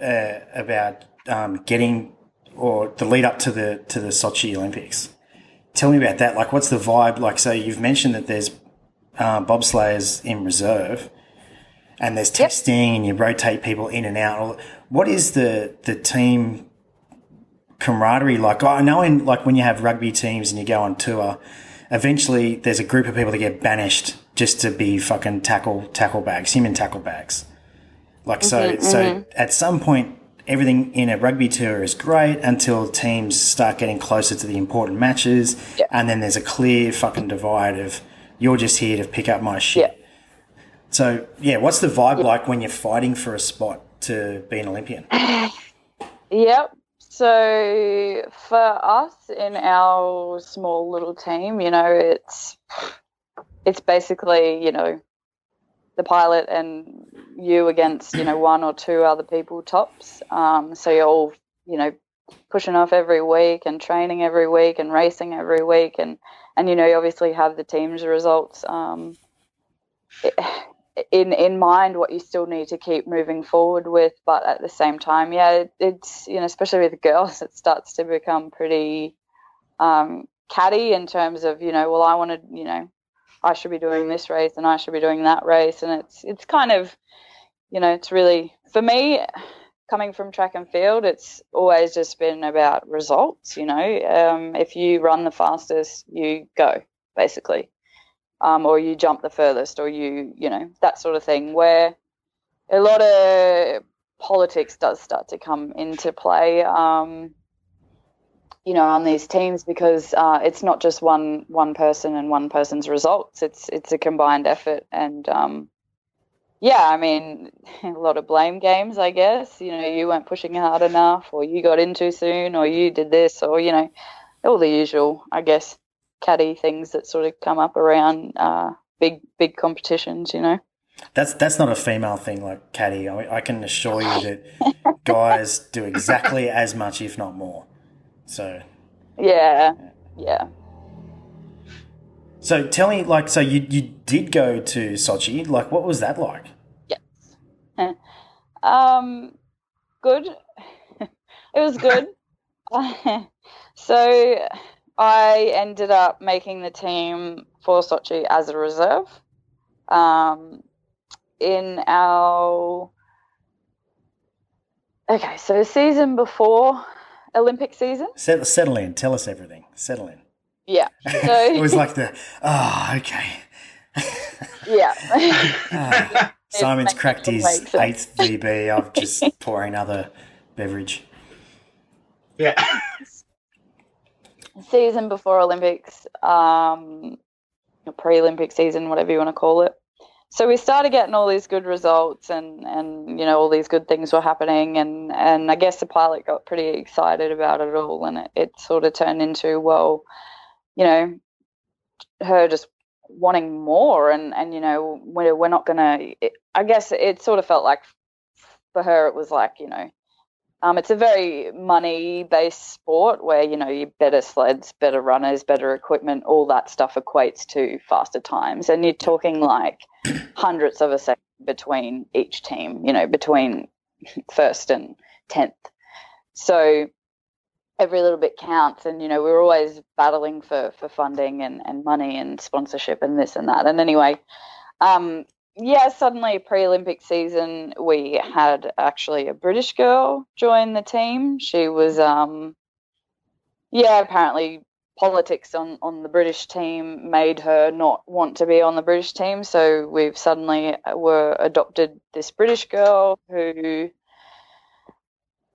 uh, about um, getting or the lead up to the to the Sochi Olympics. Tell me about that. Like, what's the vibe? Like, so you've mentioned that there's uh, bobsleighers in reserve, and there's testing, and you rotate people in and out. What is the the team camaraderie like? I know in like when you have rugby teams and you go on tour, eventually there's a group of people that get banished just to be fucking tackle tackle bags, human tackle bags. Like so, mm-hmm, so mm-hmm. at some point, everything in a rugby tour is great until teams start getting closer to the important matches, Yeah. and then there's a clear fucking divide of you're just here to pick up my shit. Yeah. So yeah, what's the vibe like when you're fighting for a spot to be an Olympian? Yep. So for us in our small little team, you know, it's it's basically, you know, the pilot and you against, you know, one or two other people tops. Um, so you're all, you know, pushing off every week and training every week and racing every week. And and you know, you obviously have the team's results. Um, in in mind what you still need to keep moving forward with. But at the same time yeah it, it's you know especially with girls it starts to become pretty um catty in terms of you know well i want to you know i should be doing this race and i should be doing that race. And it's it's kind of you know it's really for me coming from track and field it's always just been about results you know. Um, if you run the fastest you go basically. Um, or you jump the furthest, or you, you know, that sort of thing, where a lot of politics does start to come into play, um, you know, on these teams because uh, it's not just one one person and one person's results. It's it's a combined effort, and um, yeah, I mean, a lot of blame games, I guess. You know, you weren't pushing hard enough, or you got in too soon, or you did this, or you know, all the usual, I guess caddy things that sort of come up around uh, big big competitions, you know. That's that's not a female thing like caddy. I, I can assure you that guys do exactly as much, if not more. So Yeah, yeah. so tell me, like, so you you did go to Sochi. Like, what was that like? Um, good. it was good. so I ended up making the team for Sochi as a reserve. Um, in our okay, so season before Olympic season, Settle, settle in. Tell us everything. Settle in. yeah. it was like the oh okay. yeah. Ah, Simon's cracked his eighth VB. I'm just pouring another beverage. Yeah. season before Olympics, um, pre-Olympic season, whatever you want to call it. So we started getting all these good results, and and you know all these good things were happening, and and I guess the pilot got pretty excited about it all, and it, it sort of turned into well, you know, her just wanting more, and and you know we're we're not gonna. It, I guess it sort of felt like for her it was like you know um, it's a very money-based sport where you know you better sleds, better runners, better equipment, all that stuff equates to faster times, and you're talking like hundreds of a second between each team. You know, between first and tenth. So every little bit counts, and you know we're always battling for for funding and and money and sponsorship and this and that. And anyway, um, yeah, suddenly pre-Olympic season, we had actually a British girl join the team. She was, um, yeah, apparently politics on on the British team made her not want to be on the British team. So we've suddenly uh, were adopted this British girl who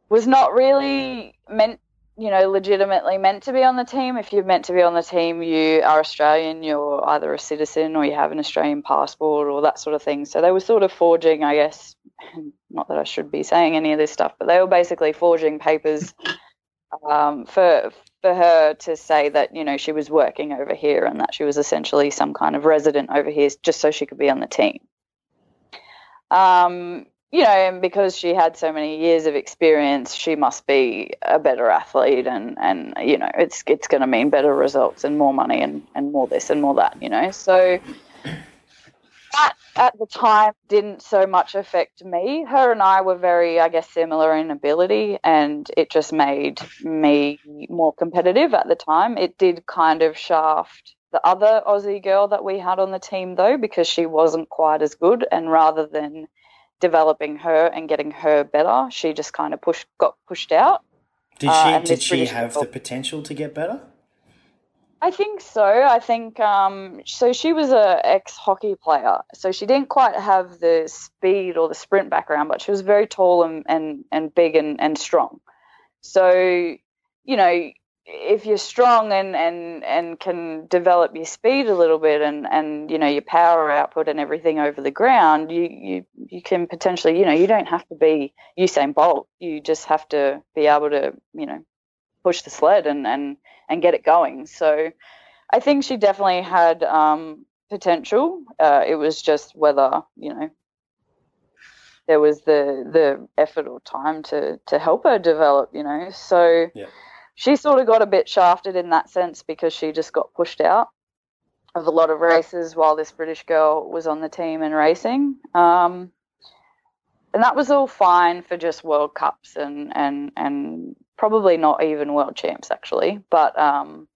was not really meant you know, legitimately meant to be on the team. If you're meant to be on the team, you are Australian, you're either a citizen or you have an Australian passport or that sort of thing. So they were sort of forging, I guess, not that I should be saying any of this stuff, but they were basically forging papers um, for for her to say that you know she was working over here and that she was essentially some kind of resident over here just so she could be on the team. Um, you know, and because she had so many years of experience, she must be a better athlete, and and you know, it's it's going to mean better results and more money and and more this and more that, you know. So that at the time didn't so much affect me. Her and I were very, I guess, similar in ability, and it just made me more competitive at the time. It did kind of shaft the other Aussie girl that we had on the team, though, because she wasn't quite as good, and rather than developing her and getting her better, she just kind of pushed got pushed out. Did Uh, she did she have the potential to get better? I think so. I think um, so. She was a ex hockey player, so she didn't quite have the speed or the sprint background, but she was very tall and and, and big and, and strong. So you know, if you're strong and, and and can develop your speed a little bit and, and you know your power output and everything over the ground, you, you you can potentially you know you don't have to be Usain Bolt. You just have to be able to you know push the sled and and and get it going. So I think she definitely had um, potential. Uh, it was just whether you know there was the the effort or time to to help her develop. You know, so Yeah. She sort of got a bit shafted in that sense because she just got pushed out of a lot of races while this British girl was on the team and racing. Um, and that was all fine for just World Cups and and and probably not even World Champs actually, but um,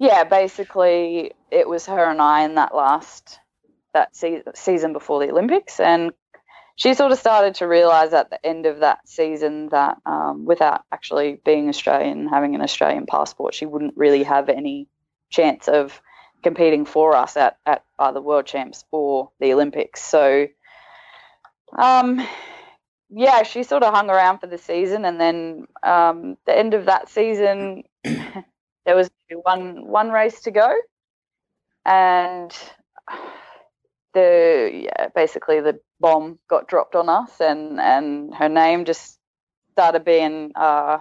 yeah, basically it was her and I in that last that se- season before the Olympics, and she sort of started to realize at the end of that season that um, without actually being Australian, having an Australian passport, she wouldn't really have any chance of competing for us at, at either World Champs or the Olympics. So, um, yeah, she sort of hung around for the season, and then um, the end of that season, there was one one race to go, and the yeah, basically the bomb got dropped on us, and and her name just started being uh,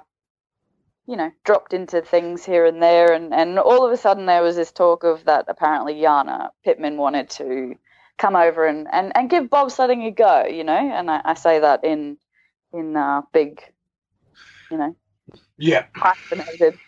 you know dropped into things here and there, and and all of a sudden there was this talk of that apparently Jana Pittman wanted to come over and, and, and give bobsledding a go, you know, and I, I say that in in uh, big, you know, Yeah. hyphenated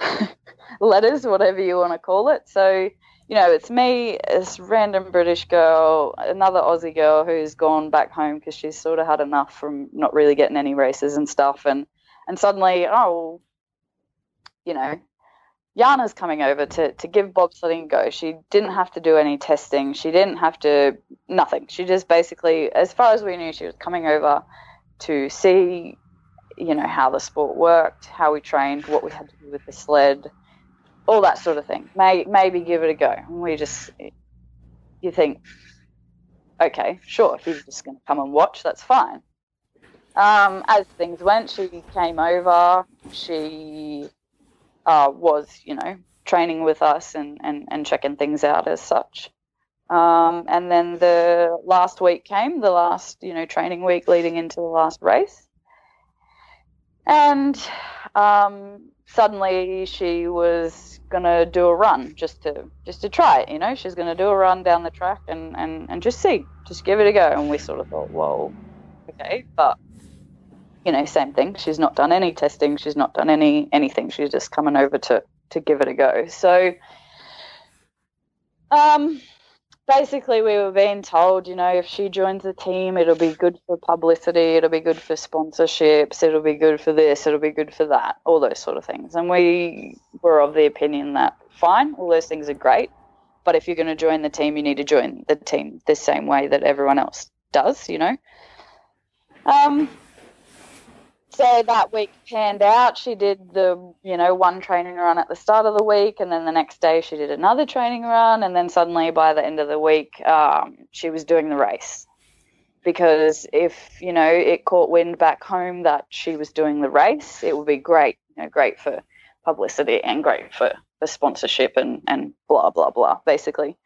letters, whatever you want to call it. So, you know, it's me, this random British girl, another Aussie girl who's gone back home because she's sort of had enough from not really getting any races and stuff, and and suddenly, oh, you know, Jana's coming over to, to give bobsledding a go. She didn't have to do any testing. She didn't have to nothing. She just basically, as far as we knew, she was coming over to see, you know, how the sport worked, how we trained, what we had to do with the sled, all that sort of thing. May, maybe give it a go. And we just, you think, okay, sure, if you're just going to come and watch, that's fine. Um, as things went, she came over. She uh, was, you know, training with us and, and, and checking things out as such. Um, and then the last week came, the last, you know, training week leading into the last race. And um, suddenly she was gonna do a run just to just to try it, you know. She's gonna do a run down the track and, and, and just see, just give it a go. And we sort of thought, well, okay, but you know, same thing. She's not done any testing. She's not done any anything. She's just coming over to to give it a go. So, um, basically, we were being told, you know, if she joins the team, it'll be good for publicity. It'll be good for sponsorships. It'll be good for this. It'll be good for that. All those sort of things. And we were of the opinion that fine, all those things are great, but if you're going to join the team, you need to join the team the same way that everyone else does. You know. Um, so that week panned out. She did the, you know, one training run at the start of the week, and then the next day she did another training run, and then suddenly by the end of the week, um, she was doing the race. Because if you know it caught wind back home that she was doing the race, it would be great, you know, great for publicity and great for, for sponsorship and and blah blah blah, basically.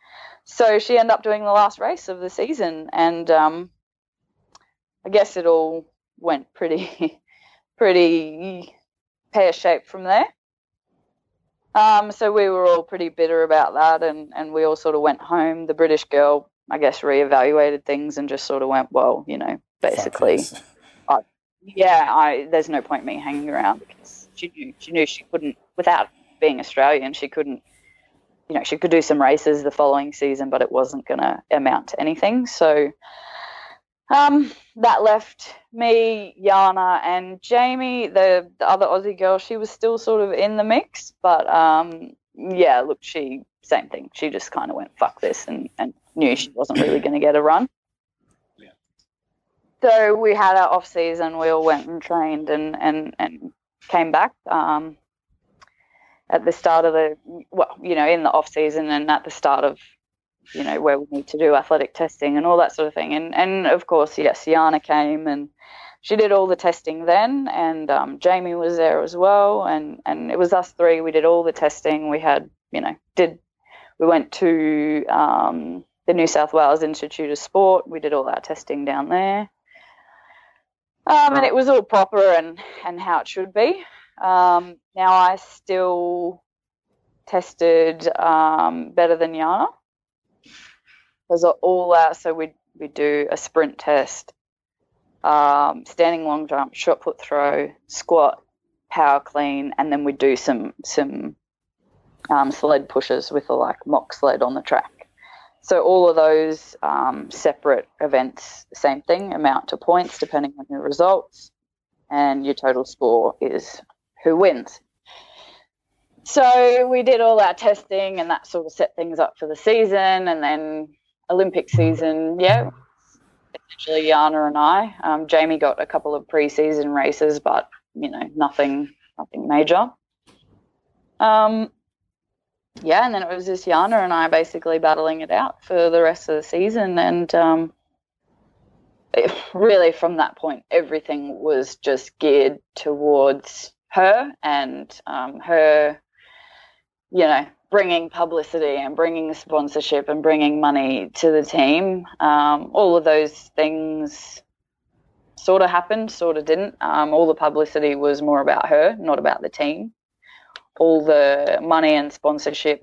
So she ended up doing the last race of the season, and um, I guess it all went pretty pretty pear shaped from there. Um, so we were all pretty bitter about that, and, and we all sort of went home. The British girl, I guess, reevaluated things and just sort of went, well, you know, basically, I, yeah, I there's no point me hanging around because she knew she knew she couldn't without being Australian, she couldn't, you know, she could do some races the following season, but it wasn't going to amount to anything. So um, that left me, Jana, and Jamie, the, the other Aussie girl. She was still sort of in the mix, but um, yeah, look, she same thing. She just kind of went fuck this and, and knew she wasn't really going to get a run. Yeah. So we had our off season. We all went and trained and and and came back. Um, at the start of the well, you know, in the off season and at the start of you know, where we need to do athletic testing and all that sort of thing. And and of course, yes, Jana came and she did all the testing then, and um, Jamie was there as well, and and it was us three. We did all the testing. We had, you know, did we went to um, the New South Wales Institute of Sport. We did all our testing down there. Um, and it was all proper and, and how it should be. Um, now I still tested um, better than Jana because are all our so we we do a sprint test, um, standing long jump, shot put throw, squat, power clean, and then we do some some um, sled pushes with a like mock sled on the track. So all of those um, separate events, same thing, amount to points depending on your results, and your total score is who wins. So we did all our testing, and that sort of set things up for the season, and then Olympic season, yeah, essentially Jana and I. Um, Jamie got a couple of pre-season races, but you know, nothing, nothing major. Um, yeah, and then it was just Jana and I basically battling it out for the rest of the season, and um, it, really from that point, everything was just geared towards her and um, her, you know, bringing publicity and bringing sponsorship and bringing money to the team. Um, all of those things sort of happened, sort of didn't. Um, all the publicity was more about her, not about the team. All the money and sponsorship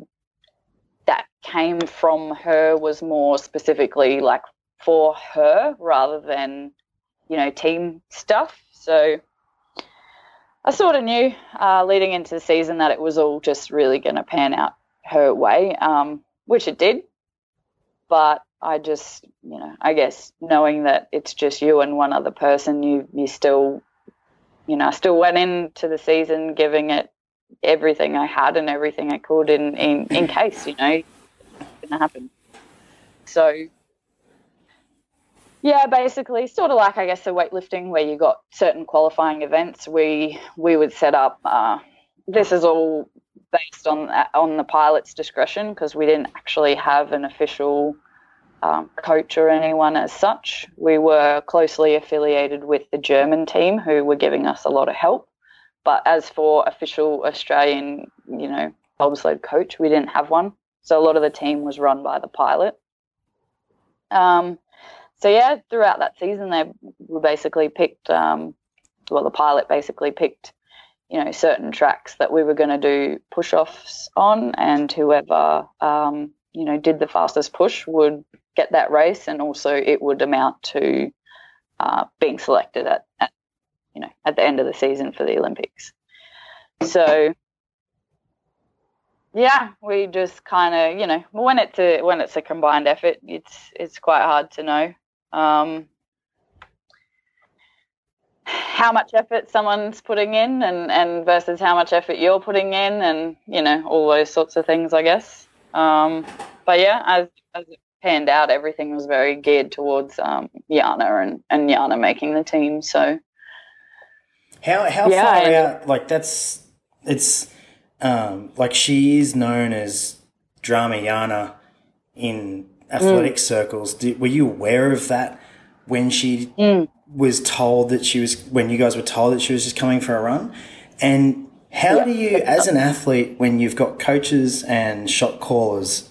that came from her was more specifically like for her rather than, you know, team stuff. So I sort of knew uh, leading into the season that it was all just really going to pan out her way, um, which it did. But I just, you know, I guess knowing that it's just you and one other person, you you still, you know, still went into the season giving it everything I had and everything I could in in, in case, you know, it's gonna happen. So yeah, basically, sort of like I guess the weightlifting, where you got certain qualifying events. We we would set up. Uh, this is all based on on the pilot's discretion because we didn't actually have an official um, coach or anyone as such. We were closely affiliated with the German team who were giving us a lot of help. But as for official Australian, you know, bobsled coach, we didn't have one. So a lot of the team was run by the pilot. Um, so yeah, throughout that season, they were basically picked. Um, well, the pilot basically picked, you know, certain tracks that we were going to do push-offs on, and whoever, um, you know, did the fastest push would get that race, and also it would amount to uh, being selected at, at, you know, at the end of the season for the Olympics. So yeah, we just kind of, you know, when it's a when it's a combined effort, it's it's quite hard to know um, how much effort someone's putting in and, and versus how much effort you're putting in and you know all those sorts of things i guess. Um, but yeah as, as it panned out everything was very geared towards um, jana and, and jana making the team so. How, how yeah, far out like that's it's um, like she is known as drama jana in athletic mm. circles. Did, were you aware of that when she mm. was told that she was when you guys were told that she was just coming for a run? And how do you, as an athlete, when you've got coaches and shot callers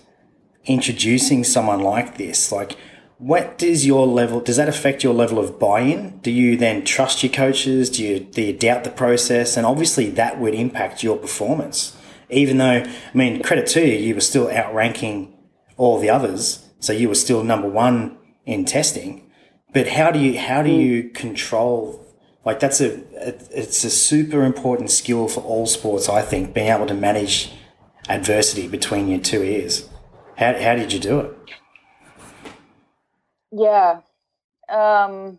introducing someone like this, like what does your level does that affect your level of buy-in do you then trust your coaches do you do you doubt the process and obviously that would impact your performance even though i mean credit to you you were still outranking all the others so you were still number one in testing but how do you how do you control like that's a it's a super important skill for all sports i think being able to manage adversity between your two ears. How, how did you do it? Yeah. Um,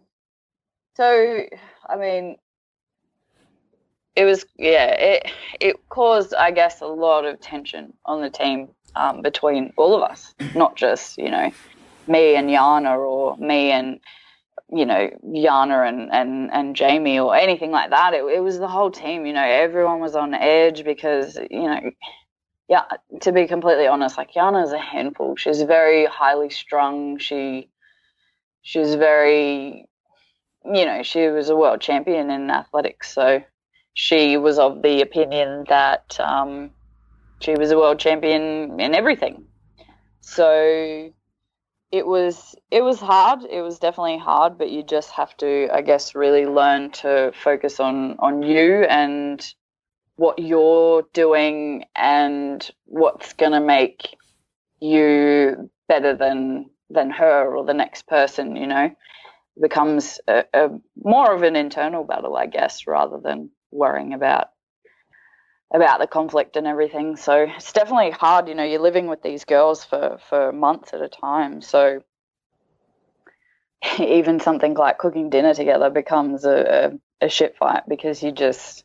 so, I mean, it was, yeah, it, it caused, I guess, a lot of tension on the team um, between all of us, not just, you know, me and Jana or me and, you know, Jana and, and, and Jamie or anything like that. It, it was the whole team, you know, everyone was on edge because, you know, yeah, to be completely honest, like Jana's a handful. She's very highly strung. She, she's very, you know, she was a world champion in athletics. So she was of the opinion that um, she was a world champion in everything. So it was it was hard. It was definitely hard, but you just have to, I guess, really learn to focus on on you and what you're doing and what's going to make you better than than her or the next person you know becomes a, a more of an internal battle i guess rather than worrying about about the conflict and everything. So it's definitely hard you know you're living with these girls for for months at a time. So even something like cooking dinner together becomes a, a, a shit fight because you just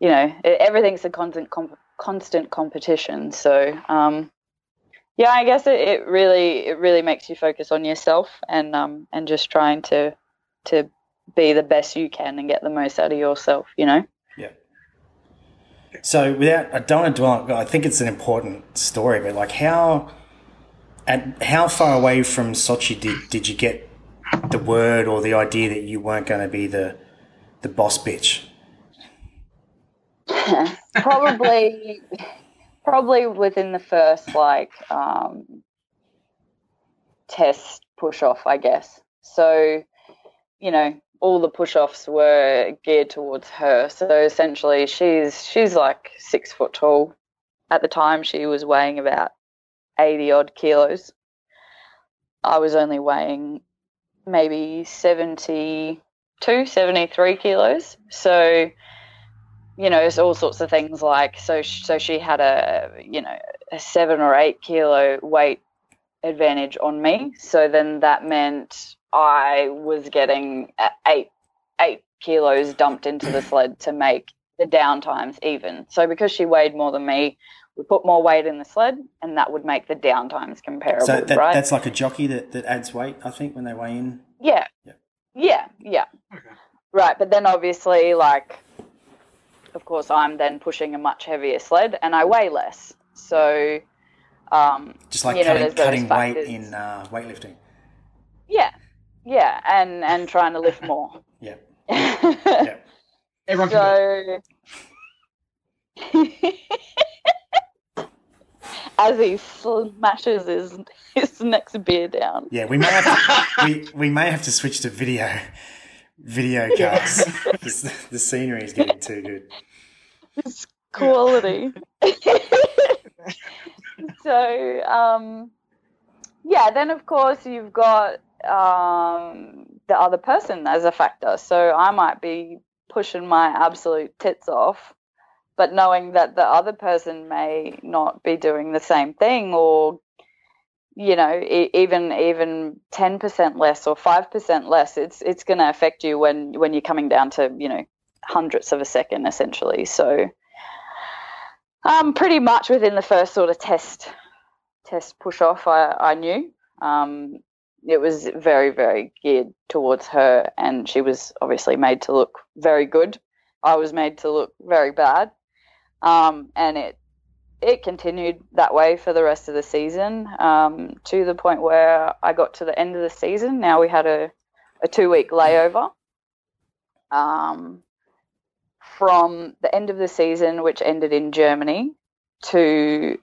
you know everything's a constant comp- constant competition. So um yeah i guess it, it really it really makes you focus on yourself and um and just trying to to be the best you can and get the most out of yourself you know. So without, I don't want to dwell. I think it's an important story, but like how, and how far away from Sochi did did you get the word or the idea that you weren't going to be the the boss bitch? probably probably within the first like um test push off i guess so you know all the push offs were geared towards her so essentially she's she's like six foot tall at the time she was weighing about 80 odd kilos i was only weighing maybe 72 73 kilos so you know, it's all sorts of things like so. So she had a you know a seven or eight kilo weight advantage on me. So then that meant I was getting eight eight kilos dumped into the sled to make the down times even. So because she weighed more than me, we put more weight in the sled, and that would make the down times comparable. So that, right? that's like a jockey that, that adds weight. I think when they weigh in. Yeah. Yeah. Yeah, yeah. Okay. Right, but then obviously, like, of course, I'm then pushing a much heavier sled and I weigh less. So, um, Just like you know, cutting, there's cutting weight in uh, weightlifting. yeah, yeah, and and trying to lift more. Yeah. yeah. Everyone can do. So, as he smashes his his next beer down. Yeah, we may have to, we, we may have to switch to video video cast. the, the scenery is getting too good. It's quality. so, um, yeah, then of course you've got um, the other person as a factor. So I might be pushing my absolute tits off, but knowing that the other person may not be doing the same thing or you know even even 10% less or 5% less it's it's going to affect you when when you're coming down to you know hundredths of a second essentially so um pretty much within the first sort of test test push off i i knew um it was very very geared towards her and she was obviously made to look very good i was made to look very bad um and it it continued that way for the rest of the season um, to the point where I got to the end of the season. Now we had a, a two week layover. Um, from the end of the season, which ended in Germany, to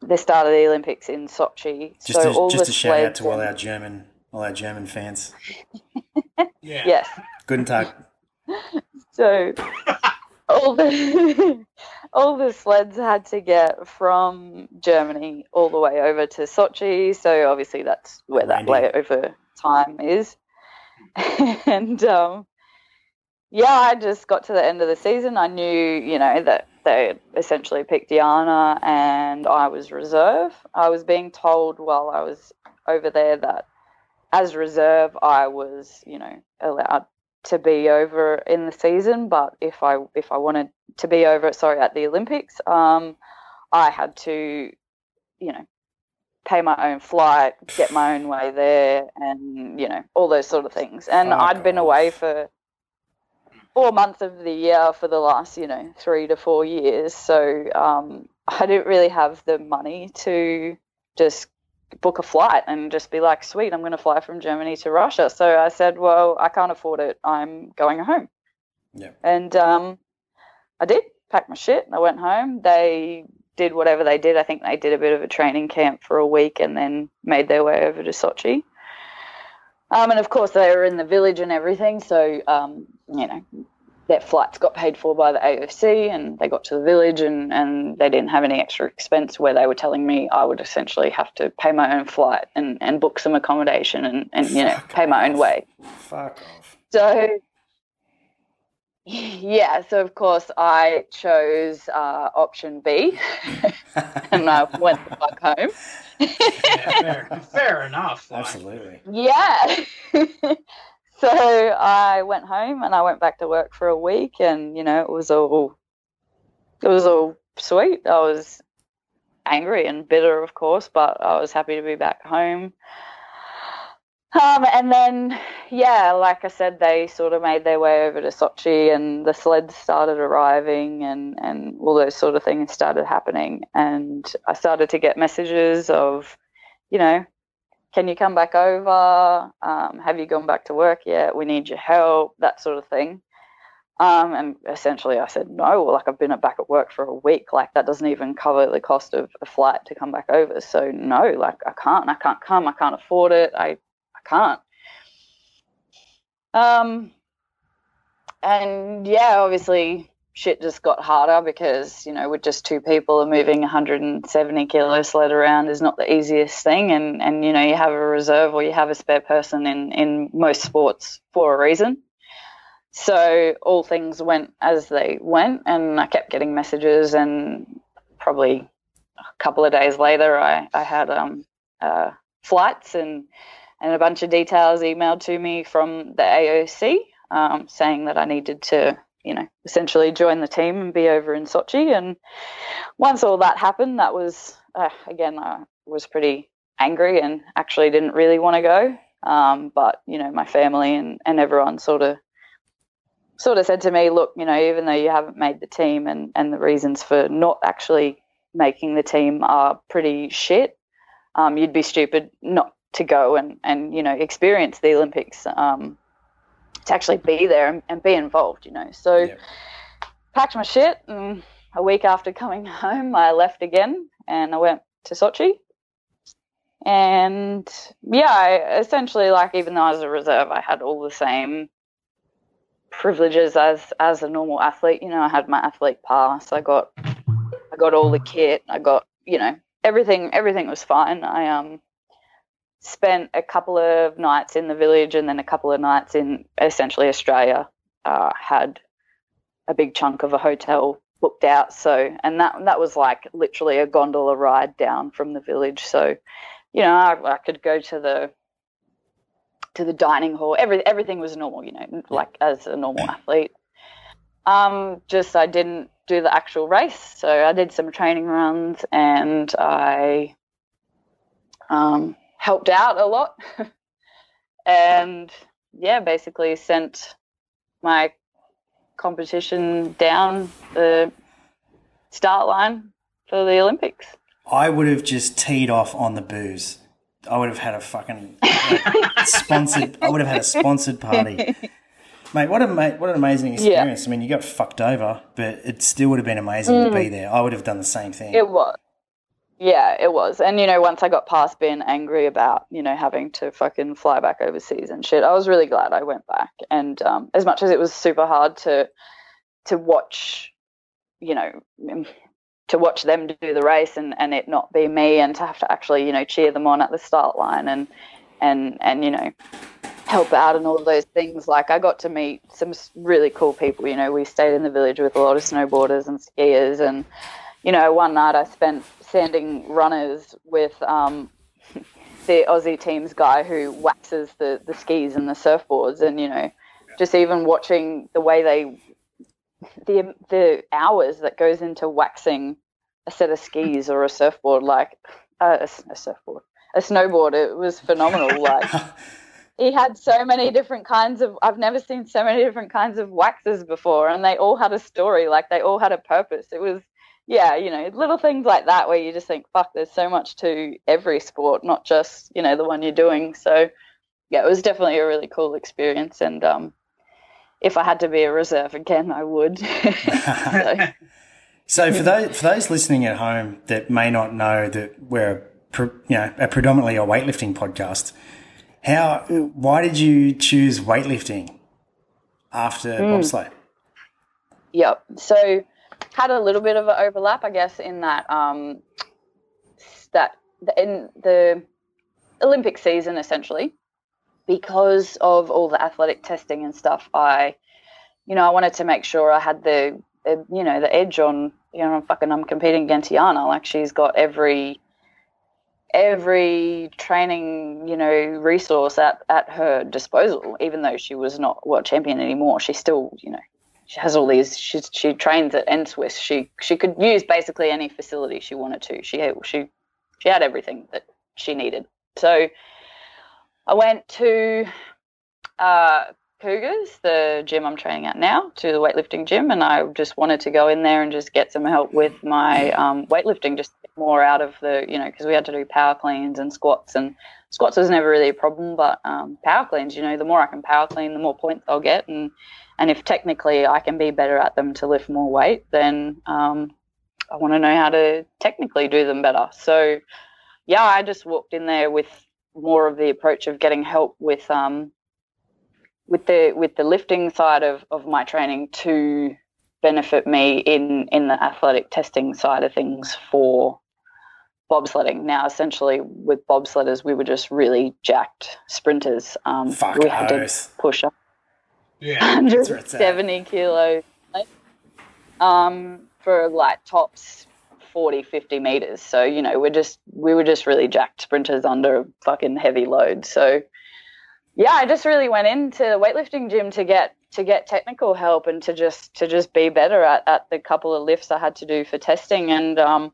the start of the Olympics in Sochi. Just so to, all just the a shout out to all and- our German, all our German fans. Yeah. yes. Guten Tag. So all the all the sleds had to get from Germany all the way over to Sochi. So obviously that's where that Windy. layover time is. and um, yeah, I just got to the end of the season. I knew, you know, that they essentially picked Jana and I was reserve. I was being told while I was over there that as reserve I was, you know, allowed to be over in the season, but if I if I wanted to be over, sorry, at the Olympics, um, I had to, you know, pay my own flight, get my own way there, and you know all those sort of things. And Fuck I'd been away for four months of the year for the last, you know, three to four years. So um, I didn't really have the money to just book a flight and just be like, sweet, I'm going to fly from Germany to Russia. So I said, well, I can't afford it. I'm going home. Yeah. And um, I did pack my shit. and I went home. They did whatever they did. I think they did a bit of a training camp for a week and then made their way over to Sochi. Um, and of course, they were in the village and everything. So, um, you know, their flights got paid for by the AOC and they got to the village and, and they didn't have any extra expense where they were telling me I would essentially have to pay my own flight and, and book some accommodation and, and you know, Fuck pay my own way. Fuck off. So, yeah, so of course I chose uh, option B and I went the fuck home. Yeah, fair, fair enough. like. Absolutely. Yeah. so I went home and I went back to work for a week and you know it was all it was all sweet. I was angry and bitter of course, but I was happy to be back home. Um, and then, yeah, like I said, they sort of made their way over to Sochi, and the sleds started arriving, and and all those sort of things started happening. And I started to get messages of, you know, can you come back over? Um, have you gone back to work yet? We need your help, that sort of thing. Um, and essentially, I said no. Like I've been back at work for a week. Like that doesn't even cover the cost of a flight to come back over. So no, like I can't. I can't come. I can't afford it. I I can't. Um, and yeah, obviously shit just got harder because you know with just two people and moving 170 kilo sled around is not the easiest thing, and and you know you have a reserve or you have a spare person in in most sports for a reason. So all things went as they went, and I kept getting messages, and probably a couple of days later, I I had um uh, flights and and a bunch of details emailed to me from the AOC um, saying that I needed to, you know, essentially join the team and be over in Sochi. And once all that happened, that was, uh, again, I was pretty angry and actually didn't really want to go. Um, but, you know, my family and, and everyone sort of sort of said to me, look, you know, even though you haven't made the team and, and the reasons for not actually making the team are pretty shit, um, you'd be stupid not to go and, and you know experience the Olympics, um, to actually be there and, and be involved. You know, so Yep. packed my shit, and a week after coming home, I left again and I went to Sochi. And yeah, I essentially like even though I was a reserve, I had all the same privileges as as a normal athlete. You know, I had my athlete pass. I got I got all the kit. I got you know everything. Everything was fine. I um spent a couple of nights in the village and then a couple of nights in essentially Australia. Uh, had a big chunk of a hotel booked out. So and that that was like literally a gondola ride down from the village. So you know I, I could go to the to the dining hall. Every everything was normal. You know, like as a normal athlete. Um, just I didn't do the actual race, so I did some training runs and I um, helped out a lot, and yeah, basically sent my competition down the start line for the Olympics. I would have just teed off on the booze. I would have had a fucking like, sponsored. I would have had a sponsored party, mate. What a mate, what an amazing experience. I mean, you got fucked over, but it still would have been amazing to be mm. there. I would have done the same thing. It was. Yeah, it was. And, you know, once I got past being angry about, you know, having to fucking fly back overseas and shit, I was really glad I went back. And um, as much as it was super hard to to watch, you know, to watch them do the race and, and it not be me and to have to actually, you know, cheer them on at the start line and and and, you know, help out and all of those things. Like I got to meet some really cool people. You know, we stayed in the village with a lot of snowboarders and skiers and you know, one night I spent sanding runners with um, the Aussie team's guy who waxes the, the skis and the surfboards, and you know, just even watching the way they the the hours that goes into waxing a set of skis or a surfboard, like uh, a, a surfboard, a snowboard, it was phenomenal. Like he had so many different kinds of I've never seen so many different kinds of waxes before. And they all had a story like they all had a purpose. It was yeah, you know, little things like that where you just think, fuck, there's so much to every sport, not just, you know, the one you're doing. So, yeah, it was definitely a really cool experience. And um, if I had to be a reserve again, I would. so. so, for those for those listening at home that may not know that we're a, you know a predominantly a weightlifting podcast, how why did you choose weightlifting after mm. bobsleigh? Yep. So had a little bit of an overlap, I guess, in that um, that in the Olympic season, essentially, because of all the athletic testing and stuff. I, you know, I wanted to make sure I had the, the you know, the edge on. You know, I'm fucking, I'm competing against Jana. Like she's got every every training, you know, resource at, at her disposal, even though she was not world champion anymore. She still, you know, she has all these. She she trains at NSWIS. She she could use basically any facility she wanted to. She she she had everything that she needed. So I went to uh, Cougars, the gym I'm training at now, to the weightlifting gym, and I just wanted to go in there and just get some help with my um, weightlifting, just more out of the you know because we had to do power cleans and squats and squats was never really a problem, but um, power cleans, you know, the more I can power clean, the more points I'll get, and and if technically I can be better at them to lift more weight, then um, I want to know how to technically do them better. So, yeah, I just walked in there with more of the approach of getting help with um, with the with the lifting side of, of my training to benefit me in in the athletic testing side of things for bobsledding. Now, essentially, with bobsledders, we were just really jacked sprinters. Um, Fuck we had to push up yeah, 170 kilos um, for like tops 40, 50 meters. So, you know, we're just, we were just really jacked sprinters under fucking heavy load. So, yeah, I just really went into the weightlifting gym to get to get technical help and to just to just be better at, at the couple of lifts I had to do for testing. And um,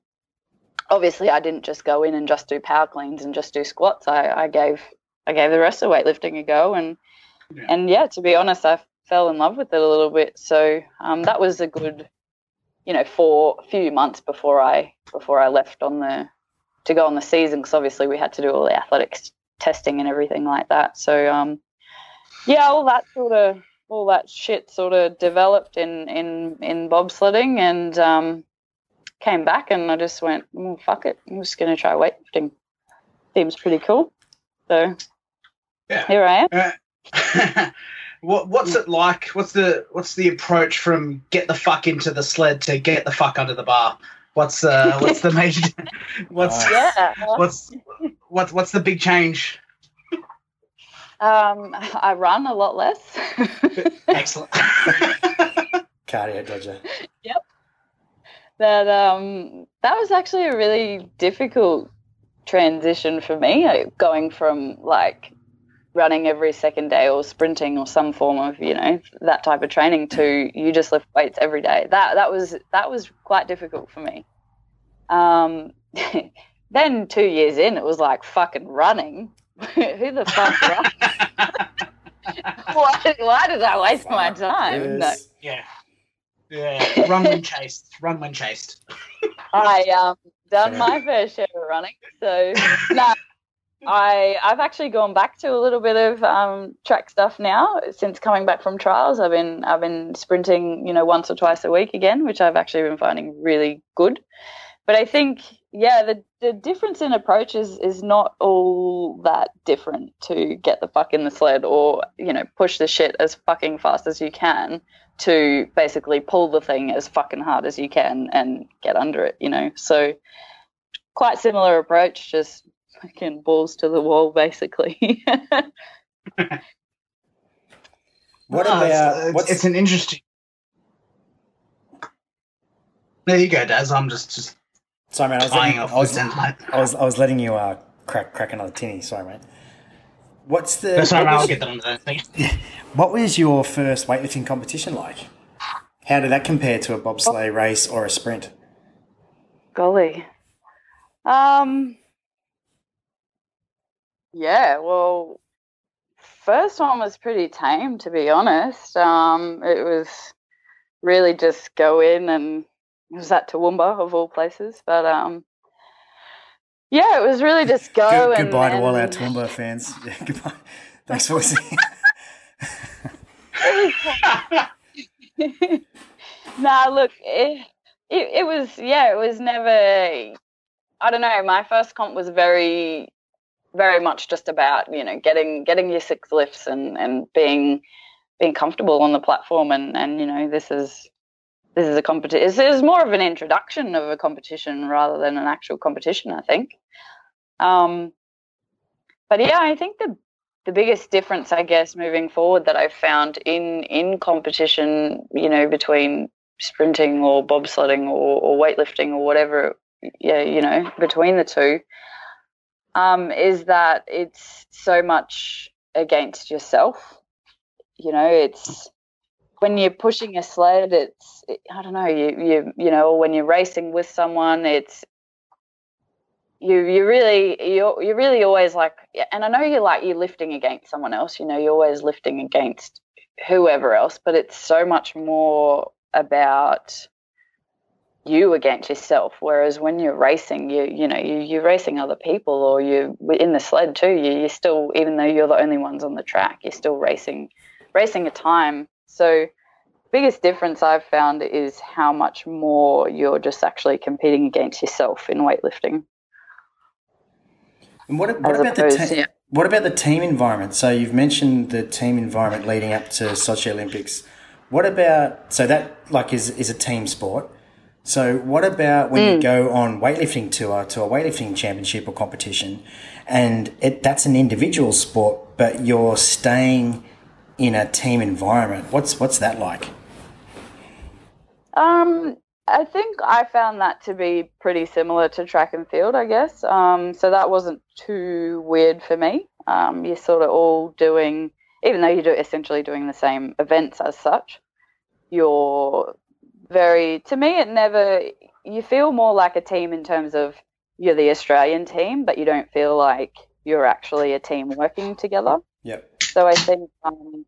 obviously, I didn't just go in and just do power cleans and just do squats. I, I gave I gave the rest of weightlifting a go and yeah. And yeah, to be honest, I fell in love with it a little bit. So um, that was a good, you know, for a few months before I before I left on the to go on the season because obviously we had to do all the athletics testing and everything like that. So um, yeah, all that sort of all that shit sort of developed in in in bobsledding and um, came back and I just went, well, fuck it, I'm just gonna try weightlifting. Seems pretty cool. So yeah. here I am. Uh, what what's it like? What's the what's the approach from get the fuck into the sled to get the fuck under the bar? What's uh what's the major what's yeah. what's what's what's the big change? Um, I run a lot less. Excellent. Cardio dodger. Yep. That um that was actually a really difficult transition for me, going from like running every second day or sprinting or some form of you know that type of training to you just lift weights every day. That that was that was quite difficult for me. Um, then two years in it was like fucking running. Who the fuck why, why did i waste my time? No. yeah. Yeah. Run when chased. Run when chased. I um done my fair share of running so no I I've actually gone back to a little bit of um, track stuff now since coming back from trials. I've been I've been sprinting, you know, once or twice a week again, which I've actually been finding really good. but I think yeah, the the difference in approach is is not all that different to get the fuck in the sled or you know push the shit as fucking fast as you can to basically pull the thing as fucking hard as you can and get under it. You know, so quite similar approach, just fucking balls to the wall, basically. What Ah, about it's, what's it's an interesting. There you go, Daz. I'm just just sorry, man. I was, letting, off I, was, mate. I was I was letting you uh, crack crack another tinny. Sorry, mate. What's the That's what all right, I'll was, get that on that thing. what was your first weightlifting competition like? How did that compare to a bobsleigh race or a sprint? Golly. Um. Yeah. Well, first one was pretty tame, to be honest. Um, it was really just go in and it was at Toowoomba of all places, but um. Yeah, it was really just go Good, and goodbye to all our and- Toowoomba fans. Yeah, goodbye. Thanks for listening. nah, look, it, it, it was, yeah, it was never, I don't know, my first comp was very, very much just about, you know, getting, getting your six lifts and, and being, being comfortable on the platform. And, and, you know, this is, this is a competition. This is more of an introduction of a competition rather than an actual competition, I think. Um, but yeah, I think the the biggest difference, I guess, moving forward that I've found in in competition, you know, between sprinting or bobsledding or, or weightlifting or whatever, yeah, you know, between the two, um, is that it's so much against yourself. You know, it's when you're pushing a sled, it's I don't know, you you you know, when you're racing with someone, it's you you really you you're really always like and I know you like you're lifting against someone else, you know, you're always lifting against whoever else, but it's so much more about you against yourself. Whereas when you're racing, you you know you you're racing other people, or you in the sled too. You you're still even though you're the only ones on the track, you're still racing racing a time. So biggest difference I've found is how much more you're just actually competing against yourself in weightlifting. And what, what about the te- yeah. what about the team environment? So you've mentioned the team environment leading up to Sochi Olympics. What about so that like is is a team sport? So what about when Mm. you go on weightlifting tour to a weightlifting championship or competition, and it that's an individual sport, but you're staying in a team environment. What's what's that like? Um, I think I found that to be pretty similar to track and field, I guess. Um, so that wasn't too weird for me. Um, you're sort of all doing, even though you're do- essentially doing the same events as such, you're very, to me, it never, you feel more like a team in terms of you're the Australian team, but you don't feel like you're actually a team working together. Yep. So I think um,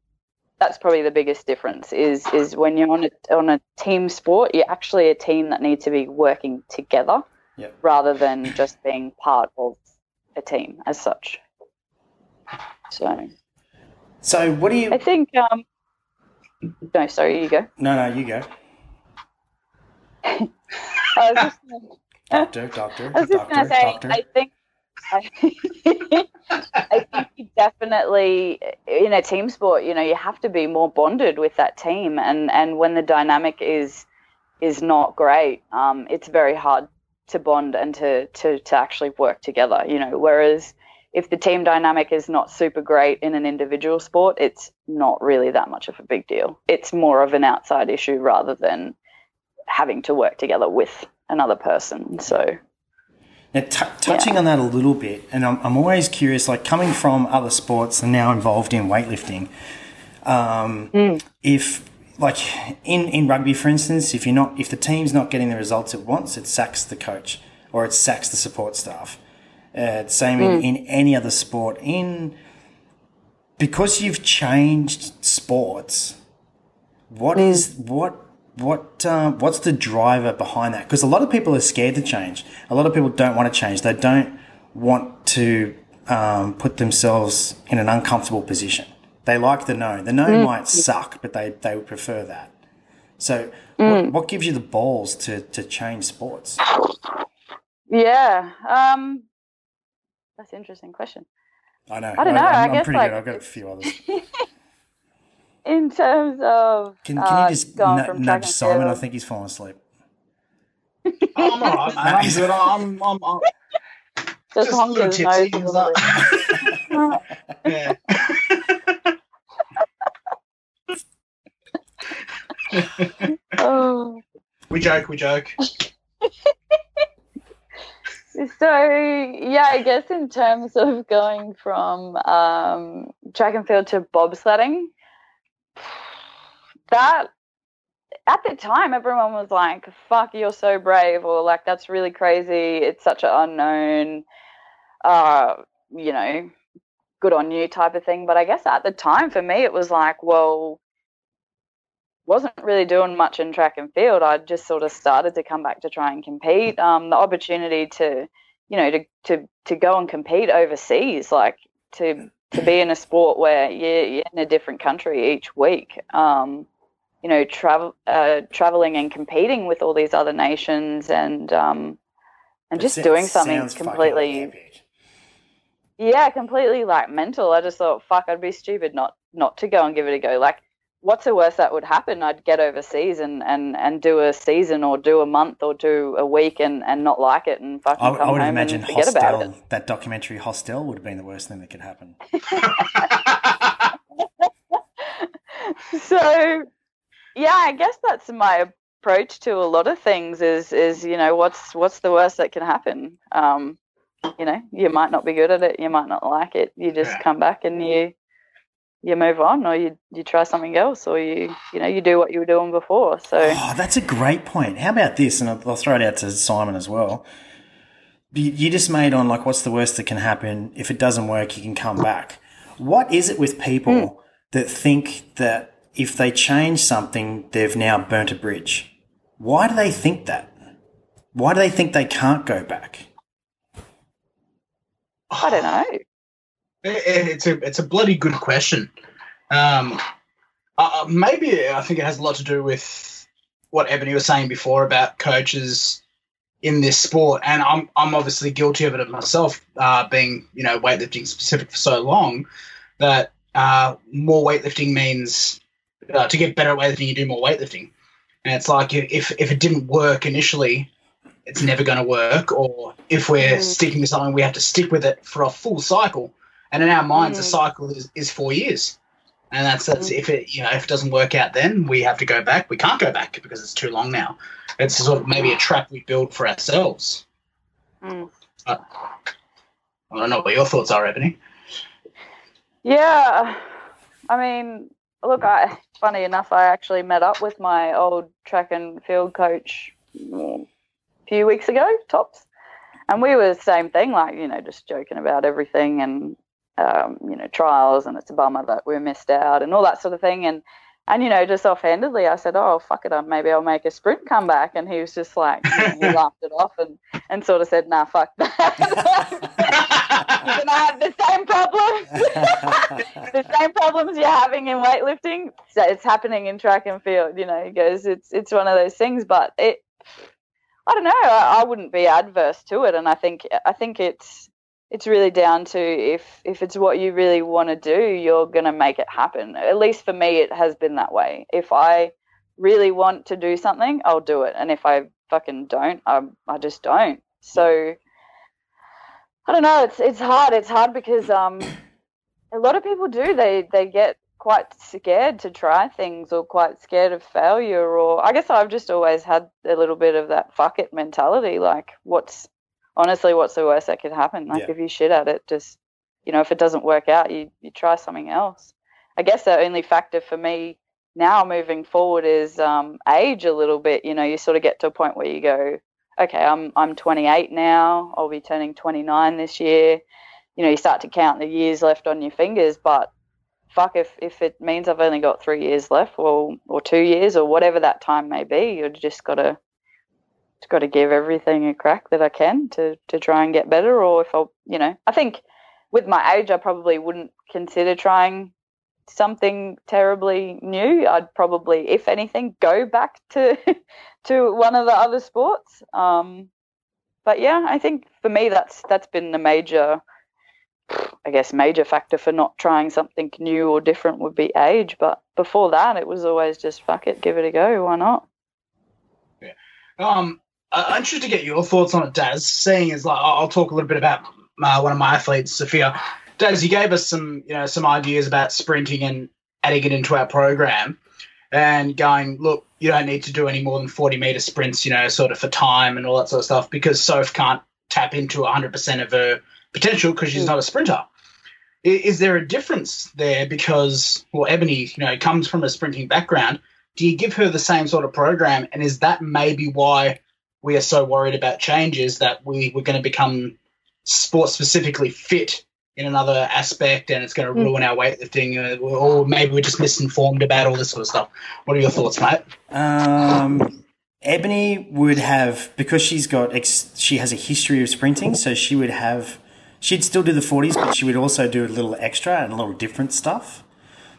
that's probably the biggest difference is is when you're on a on a team sport, you're actually a team that needs to be working together Yep. rather than just being part of a team as such. So So what do you? I think um no, sorry, you go. No, no, you go. I was just gonna Doctor, doctor, I was just doctor, going to say, doctor. I think, I, I think you definitely in a team sport, you know, you have to be more bonded with that team, and and when the dynamic is is not great, um, it's very hard to bond and to to to actually work together. You know, whereas if the team dynamic is not super great in an individual sport, it's not really that much of a big deal. It's more of an outside issue rather than having to work together with another person. So. Now, t- touching on that a little bit, and I'm, I'm always curious, like coming from other sports and now involved in weightlifting, um, if like in, in rugby, for instance, if you're not, if the team's not getting the results it wants, it sacks the coach or it sacks the support staff. Uh, same in, in any other sport. In because you've changed sports, what is what what um, what's the driver behind that? Because a lot of people are scared to change. A lot of people don't want to change. They don't want to um, put themselves in an uncomfortable position. They like the no. The no might suck, but they, they would prefer that. So, what, what gives you the balls to, to change sports? Yeah. Um, that's an interesting question. I know. I don't know, I I'm, guess, pretty like, good. I've got a few others. In terms of Can, can uh, you just going nu- from track nudge Simon? I think he's fallen asleep. I'm all right, man. I'm good. I'm, I'm, I'm just, just a little his nose tipsy. a yeah. Oh. We joke, we joke. So yeah, I guess in terms of going from um, track and field to bobsledding, that at the time everyone was like, "Fuck, you're so brave," or like, "That's really crazy. It's such an unknown." Uh, you know, good on you type of thing. But I guess at the time for me, it was like, well, wasn't really doing much in track and field. I just sort of started to come back to try and compete. Um, the opportunity to, you know, to to to go and compete overseas, like to to be in a sport where you're, you're in a different country each week. Um, you know, travel uh, traveling and competing with all these other nations and um, and just It doing something completely yeah, completely like mental. I just thought, fuck, I'd be stupid not not to go and give it a go. Like, what's the worst that would happen? I'd get overseas and and and do a season or do a month or do a week and and not like it and fucking I, come I would home imagine and forget about it. That documentary Hostel, would have been the worst thing that could happen. so yeah i guess that's my approach to a lot of things is is you know what's what's the worst that can happen um you know you might not be good at it you might not like it you just Yeah. come back and you you move on or you you try something else or you you know you do what you were doing before so Oh, that's a great point. How about this? And I'll, I'll throw it out to Simon as well. You, you just made on like, what's the worst that can happen? If it doesn't work, you can come back. What is it with people hmm. that think that if they change something, they've now burnt a bridge? Why do they think that? Why do they think they can't go back? i don't know It's a it's a bloody good question. Um, uh, maybe I think it has a lot to do with what Ebony was saying before about coaches in this sport, and I'm I'm obviously guilty of it myself, uh, being you know weightlifting specific for so long that uh, more weightlifting means uh, to get better at weightlifting, you do more weightlifting, and it's like if if it didn't work initially, it's never going to work, or if we're Mm. sticking to something, we have to stick with it for a full cycle. And in our minds, a Mm. cycle is, is four years, and that's that's if it you know if it doesn't work out, then we have to go back. We can't go back because it's too long now. It's sort of maybe a trap we build for ourselves. Mm. I don't know what your thoughts are, Ebony. Yeah, I mean, look, I funny enough, I actually met up with my old track and field coach mm, a few weeks ago, tops, and we were the same thing, like you know, just joking about everything and um, you know trials, and it's a bummer that we missed out and all that sort of thing, and and you know, just offhandedly, I said, "Oh, fuck it, uh, maybe I'll make a sprint comeback," and he was just like, you know, he laughed it off and and sort of said, "Nah, fuck that." You're gonna have the same problems. the same problems you're having in weightlifting, so it's happening in track and field. You know, he goes, it's it's one of those things, but it, I don't know. I, I wouldn't be adverse to it, and I think I think it's it's really down to if if it's what you really want to do, you're gonna make it happen. At least for me, it has been that way. If I really want to do something, I'll do it, and if I fucking don't, I I just don't. So. I don't know. It's it's hard. It's hard because um, a lot of people do. They they get quite scared to try things or quite scared of failure. Or I guess I've just always had a little bit of that fuck it mentality. Like, what's honestly, what's the worst that could happen? Like, Yeah. if you shit at it, just you know, if it doesn't work out, you you try something else. I guess the only factor for me now moving forward is um, age a little bit. You know, you sort of get to a point where you go, okay, I'm I'm 28 now. I'll be turning 29 this year. You know, you start to count the years left on your fingers, but fuck if if it means I've only got three years left, or or two years, or whatever that time may be, you've just got to got to give everything a crack that I can to to try and get better. Or if I, you know, I think with my age, I probably wouldn't consider trying something terribly new. I'd probably, if anything, go back to to one of the other sports. Um, but yeah, I think for me that's that's been the major, I guess, major factor for not trying something new or different would be age. But before that, it was always just fuck it, give it a go. Why not? Um, I'm interested to get your thoughts on it, Daz. Seeing as like I'll talk a little bit about uh, one of my athletes, Sophia. Daz, you gave us some you know some ideas about sprinting and adding it into our program, and going look, you don't need to do any more than 40 meter sprints, you know, sort of for time and all that sort of stuff because Soph can't tap into 100% of her potential because she's not a sprinter. Is there a difference there because well, Ebony, you know, comes from a sprinting background? Do you give her the same sort of program, and is that maybe why? We are so worried about changes that we we're going to become sport specifically fit in another aspect and it's going to ruin our weightlifting uh, or maybe we're just misinformed about all this sort of stuff. What are your thoughts mate? Um, Ebony would have because she's got ex, she has a history of sprinting, so she would have she'd still do the forties, but she would also do a little extra and a little different stuff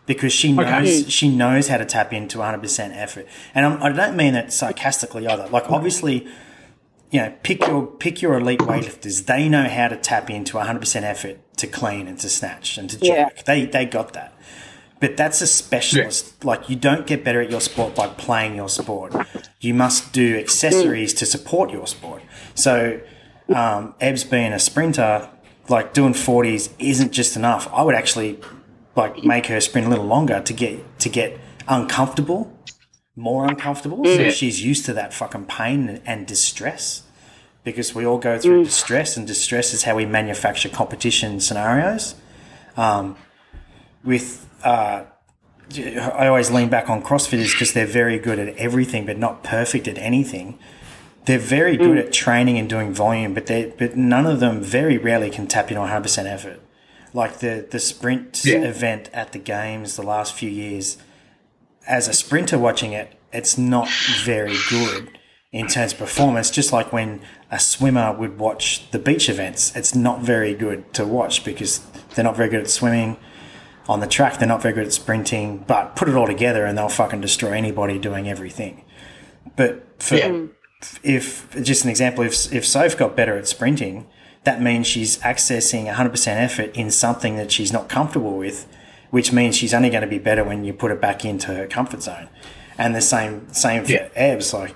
because she knows Okay. she knows how to tap into 100 percent effort. And I'm, I don't mean that sarcastically either. Like obviously, you know, pick your pick your elite weightlifters. They know how to tap into 100 percent effort to clean and to snatch and to jerk. Yeah. They they got that. But that's a specialist. Like you don't get better at your sport by playing your sport. You must do accessories to support your sport. So, um, Ebs being a sprinter, like doing forties isn't just enough. I would actually like make her sprint a little longer to get to get uncomfortable, more uncomfortable. So she's used to that fucking pain and distress. Because we all go through distress, and distress is how we manufacture competition scenarios. Um, with uh, I always lean back on CrossFitters because they're very good at everything, but not perfect at anything. They're very good at training and doing volume, but they but none of them very rarely can tap into 100 percent effort. Like the the sprint Yeah. event at the games the last few years, as a sprinter watching it, it's not very good in terms of performance. Just like when a swimmer would watch the beach events, it's not very good to watch because they're not very good at swimming on the track. They're not very good at sprinting, but put it all together and they'll fucking destroy anybody doing everything. But for, Yeah. if just an example, if if Soph got better at sprinting, that means she's accessing 100% effort in something that she's not comfortable with, which means she's only going to be better when you put it back into her comfort zone. And the same same for Yeah. Ebs. Like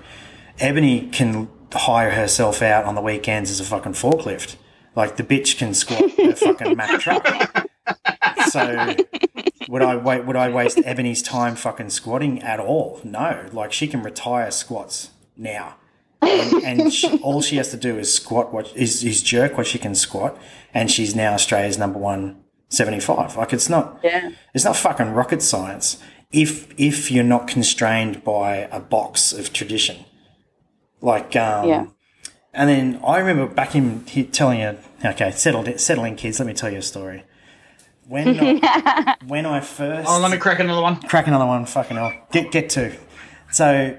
Ebony can hire herself out on the weekends as a fucking forklift. Like the bitch can squat a fucking Mack truck. So would I wait? Would I waste Ebony's time fucking squatting at all? No. Like she can retire squats now, and, and she, all she has to do is squat what is is jerk what she can squat, and she's now Australia's number one seventy five. Like it's not. Yeah. It's not fucking rocket science. If if you're not constrained by a box of tradition, like um, Yeah. and then I remember back in he telling you, okay, settled settling kids. Let me tell you a story. When I, when I first oh let me crack another one crack another one, fucking hell, get get two. So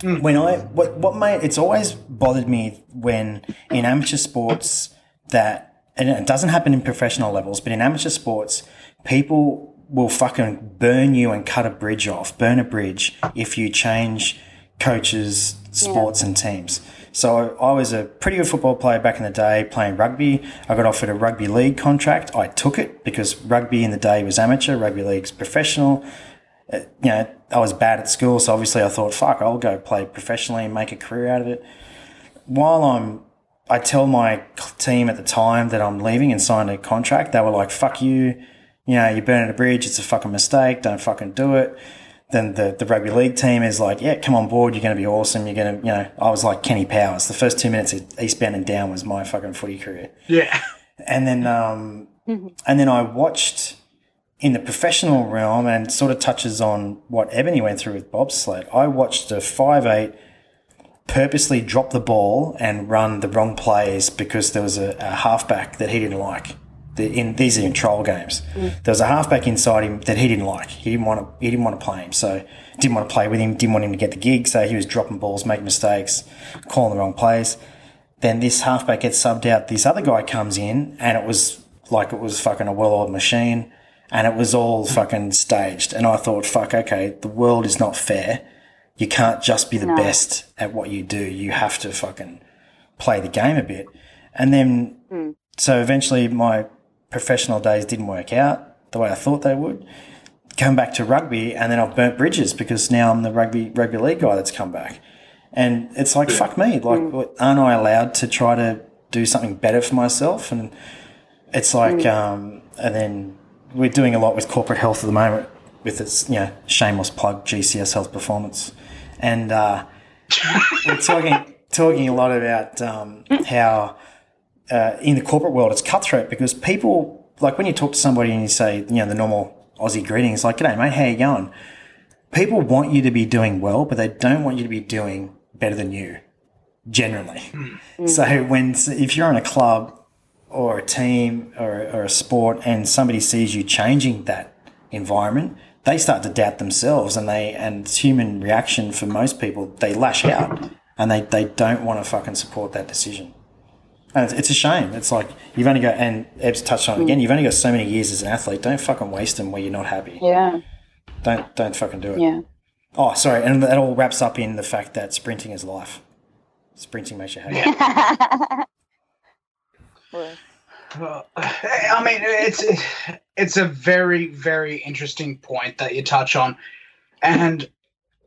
Mm. when I what what made it's always bothered me when in amateur sports that and it doesn't happen in professional levels, but in amateur sports, people will fucking burn you and cut a bridge off, burn a bridge if you change coaches, sports, and teams. So I was a pretty good football player back in the day playing rugby. I got offered a rugby league contract. I took it because rugby in the day was amateur, rugby league's professional you know, I was bad at school, so obviously I thought, fuck, I'll go play professionally and make a career out of it. While I'm, I tell my team at the time that I'm leaving and signed a contract, they were like, fuck you, you know, you're burning a bridge, it's a fucking mistake, don't fucking do it. Then the, the rugby league team is like, yeah, come on board, you're going to be awesome, you're going to, you know, I was like Kenny Powers. The first two minutes at Eastbound and Down was my fucking footy career yeah and then um, and then I watched in the professional realm and sort of touches on what Ebony went through with bobsled. I watched a five eight purposely drop the ball and run the wrong plays because there was a, a halfback that he didn't like. The, in these are in trial games. Mm. There was a halfback inside him that he didn't like. He didn't want to. He didn't want to play him. So didn't want to play with him. Didn't want him to get the gig. So he was dropping balls, making mistakes, calling the wrong plays then this halfback gets subbed out. This other guy comes in, and it was like it was fucking a well-oiled machine, and it was all fucking staged. And I thought, fuck, okay, the world is not fair. You can't just be the No. best at what you do. You have to fucking play the game a bit. And then, Mm. so eventually my professional days didn't work out the way I thought they would. Come back to rugby, and then I've burnt bridges because now I'm the rugby rugby league guy that's come back. And it's like, fuck me. Like, what, aren't I allowed to try to do something better for myself? And it's like, um, and then we're doing a lot with corporate health at the moment with its, you know, shameless plug, GCS Health Performance. And uh, we're talking, talking a lot about um, how uh, in the corporate world it's cutthroat because people, like when you talk to somebody and you say, you know, the normal Aussie greetings, like, g'day, mate, how you going? People want you to be doing well, but they don't want you to be doing better than you, generally. So when if you're in a club or a team or, or a sport and somebody sees you changing that environment, they start to doubt themselves and they and it's human reaction for most people, they lash out and they, they don't want to fucking support that decision. And it's, it's a shame. It's like you've only got and Eb's touched on it again. Mm. You've only got so many years as an athlete. Don't fucking waste them where you're not happy. Yeah. Don't don't fucking do it. Yeah. Oh, sorry, and that all wraps up in the fact that sprinting is life. Sprinting makes you happy. Well, I mean, it's it's a very very interesting point that you touch on, and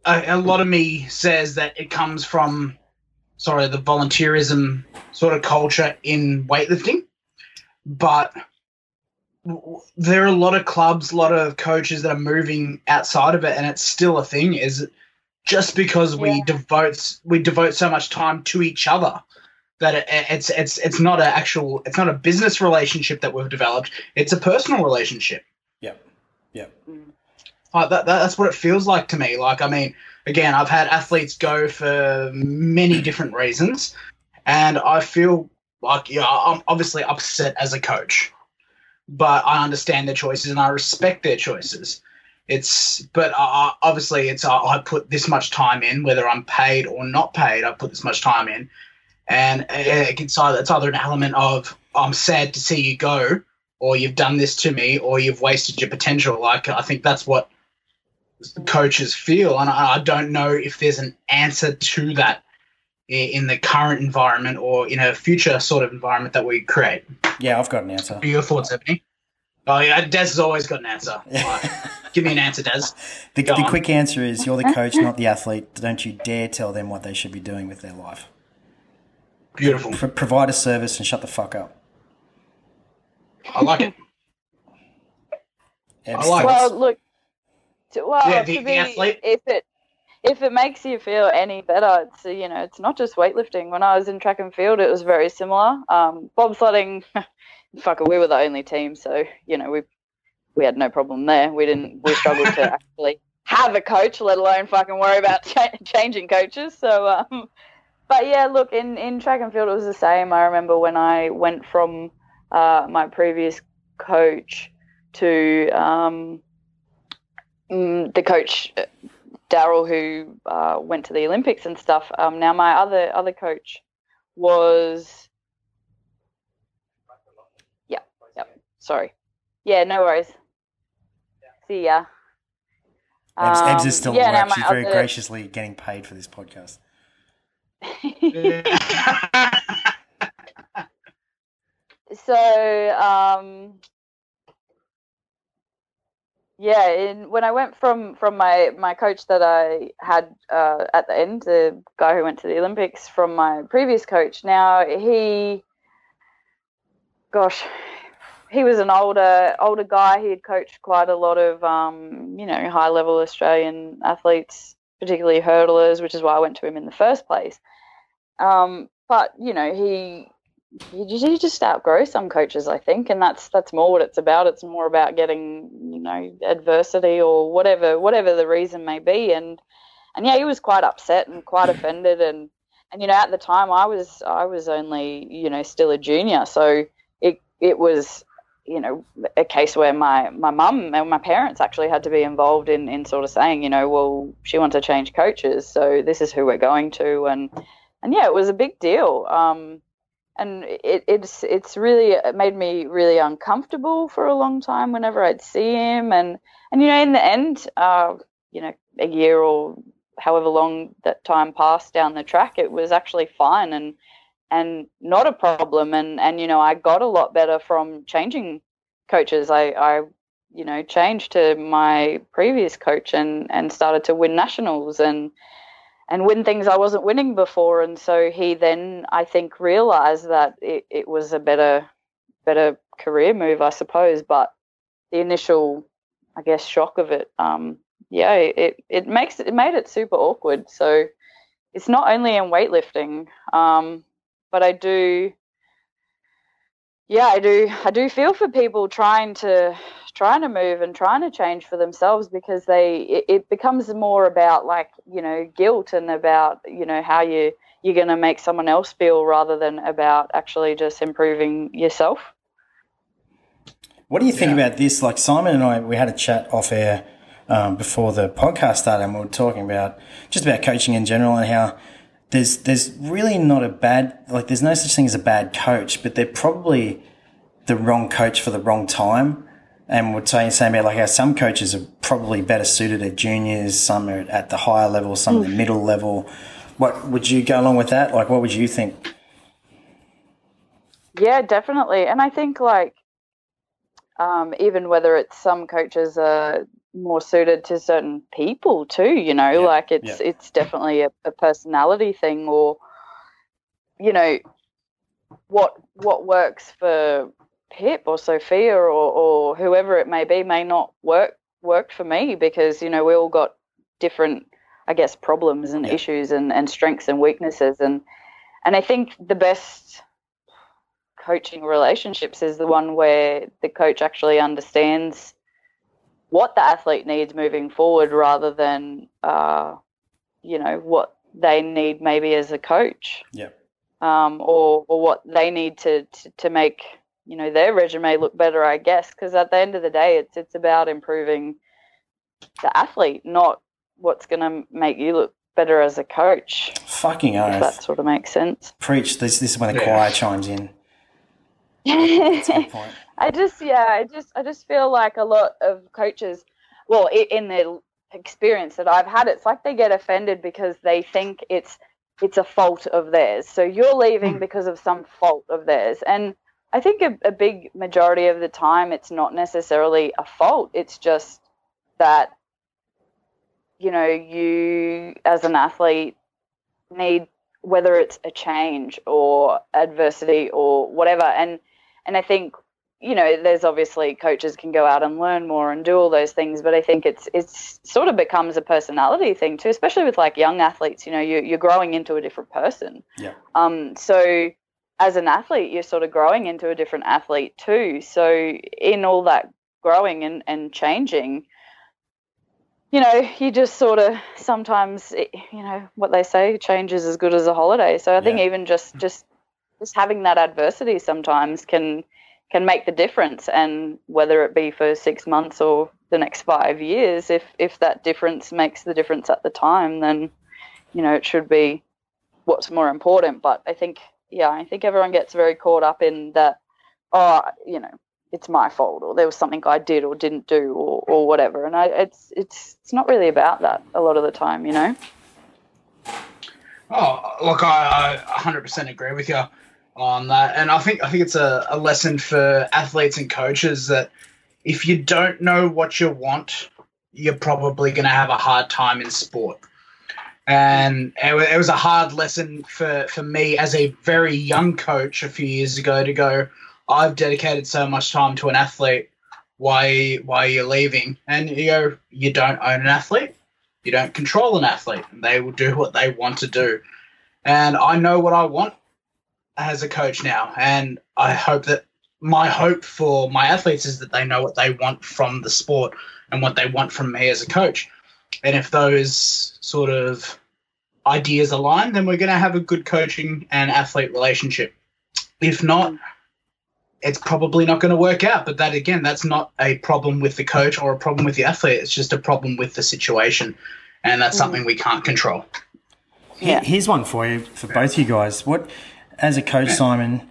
a, a lot of me says that it comes from, sorry, the volunteerism sort of culture in weightlifting, but there are a lot of clubs, a lot of coaches that are moving outside of it, and it's still a thing. Is just because we Yeah. devote we devote so much time to each other that it, it's it's it's not an actual it's not a business relationship that we've developed it's a personal relationship yep. Yep. like that, that that's what it feels like to me like i mean again i've had athletes go for many different reasons and i feel like yeah i'm obviously upset as a coach but i understand their choices and i respect their choices it's but I, obviously it's uh, i put this much time in whether i'm paid or not paid i put this much time in and it's either, it's either an element of i'm sad to see you go or you've done this to me or you've wasted your potential. Like i think that's what coaches feel and i, I don't know if there's an answer to that in the current environment or in a future sort of environment that we create. Yeah, I've got an answer. what are your thoughts ebony? Oh yeah des has always got an answer. Give me an answer des The, the quick answer is you're the coach, not the athlete. Don't you dare tell them what they should be doing with their life. Beautiful Pro- provide a service and shut the fuck up. i like it Eb's I like thoughts? well, look. To, well, Yeah, the- to be, athlete- if it if it makes you feel any better, it's you know it's not just weightlifting. When I was in track and field, it was very similar. Um, bobsledding, fuck it, we were the only team, so you know we we had no problem there. We didn't we struggled to actually have a coach, let alone fucking worry about cha- changing coaches. So, um, but yeah, look in in track and field, it was the same. I remember when I went from uh, my previous coach to um, mm, the coach uh, Daryl, who uh, went to the Olympics and stuff. Um, now my other other coach was, yeah, yep. Sorry, yeah, no worries. See ya. Ebs, Ebs is Um, still yeah, at work. She's very other- graciously getting paid for this podcast. so um yeah in, when i went from from my my coach that i had uh, at the end the guy who went to the olympics from my previous coach now he gosh he was an older older guy. He had coached quite a lot of um, you know high level australian athletes particularly hurdlers which is why i went to him in the first place um, but you know he you just, you just outgrow some coaches, I think, and that's that's more what it's about. It's more about getting you know adversity or whatever whatever the reason may be, and and yeah, he was quite upset and quite offended, and and you know at the time I was I was only you know still a junior, so it it was you know a case where my my mum and my parents actually had to be involved in in sort of saying you know well she wants to change coaches, so this is who we're going to, and and yeah, it was a big deal. Um, and it, it's it's really it made me really uncomfortable for a long time whenever I'd see him and and you know in the end uh you know a year or however long that time passed down the track it was actually fine and and not a problem. And and you know, I got a lot better from changing coaches. I I you know changed to my previous coach and and started to win nationals and and win things I wasn't winning before. And so he then I think realized that it, it was a better better career move, I suppose. But the initial I guess shock of it, um, yeah, it, it makes it made it super awkward. So it's not only in weightlifting, um, but I do, yeah, I do, I do feel for people trying to trying to move and trying to change for themselves because they it, it becomes more about like you know guilt and about you know how you you're going to make someone else feel rather than about actually just improving yourself. What do you think yeah. about this? Like Simon and I, we had a chat off air um, before the podcast started, and we were talking about just about coaching in general and how there's there's really not a bad like there's no such thing as a bad coach, but they're probably the wrong coach for the wrong time. And we're saying same about like how some coaches are probably better suited at juniors, some are at the higher level, some at the middle level. What would you go along with that? Like, what would you think? Yeah, definitely. And I think like um, even whether it's some coaches are more suited to certain people too you know yeah, like it's yeah. it's definitely a, a, personality thing or you know what what works for pip or sophia or, or whoever it may be may not work work for me because you know we all got different i guess problems and yeah. issues and, and strengths and weaknesses and and i think the best coaching relationships is the one where the coach actually understands what the athlete needs moving forward rather than uh, you know what they need maybe as a coach. Yeah. Um, or or what they need to, to, to make you know their resume look better i guess. Because at the end of the day it's it's about improving the athlete not what's going to make you look better as a coach. Fucking oath. that sort of makes sense. Preach this this is when the yeah. choir chimes in I just yeah, I just I just feel like a lot of coaches, well, in their experience that I've had, it's like they get offended because they think it's it's a fault of theirs. So you're leaving hmm. because of some fault of theirs, and I think a, a big majority of the time it's not necessarily a fault. It's just that you know you as an athlete need whether it's a change or adversity or whatever and and I think you know there's obviously coaches can go out and learn more and do all those things but i think it's it's sort of becomes a personality thing too especially with like young athletes you know you, you're growing into a different person. Yeah. Um so as an athlete you're sort of growing into a different athlete too. So in all that growing and, and changing you know you just sort of sometimes you know what they say change is as good as a holiday. So i think yeah. even just just just having that adversity sometimes can can make the difference. And whether it be for six months or the next five years if if that difference makes the difference at the time then you know it should be what's more important. But i think yeah i think everyone gets very caught up in that oh you know it's my fault or there was something i did or didn't do or, or whatever. And I, it's it's it's not really about that a lot of the time you know? Oh look i, I 100% agree with you on that. And I think I think it's a, a lesson for athletes and coaches that if you don't know what you want, you're probably going to have a hard time in sport. And it, was a hard lesson for, for me as a very young coach a few years ago to go, I've dedicated so much time to an athlete. Why, why are you leaving? And you go, you don't own an athlete. You don't control an athlete. They will do what they want to do. And I know what I want as a coach now, and I hope that my hope for my athletes is that they know what they want from the sport and what they want from me as a coach. And if those sort of ideas align, then we're going to have a good coaching and athlete relationship. If not, it's probably not going to work out. But that again, that's not a problem with the coach or a problem with the athlete. It's just a problem with the situation, and that's mm. something we can't control. Yeah. Here's one for you, for both you guys. What as a coach, Simon,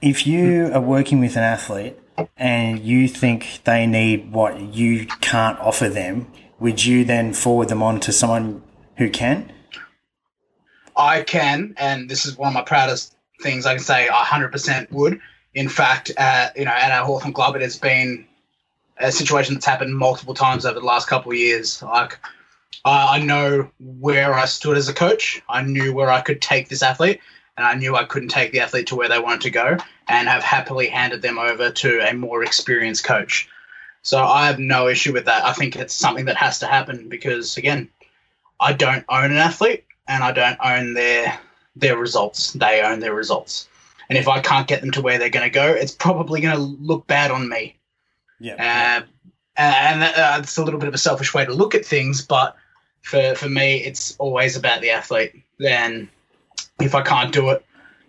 if you are working with an athlete and you think they need what you can't offer them, would you then forward them on to someone who can? I can, and this is one of my proudest things, I can say I 100% would. In fact, uh, you know, at our Hawthorn club, it has been a situation that's happened multiple times over the last couple of years. Like, I know where I stood as a coach. I knew where I could take this athlete, and I knew I couldn't take the athlete to where they wanted to go, and have happily handed them over to a more experienced coach. So I have no issue with that. I think it's something that has to happen because, again, I don't own an athlete, and I don't own their their results. They own their results. And if I can't get them to where they're going to go, it's probably going to look bad on me. Yeah. Uh, and uh, it's a little bit of a selfish way to look at things, but for, for me, it's always about the athlete. Then, if I can't do it,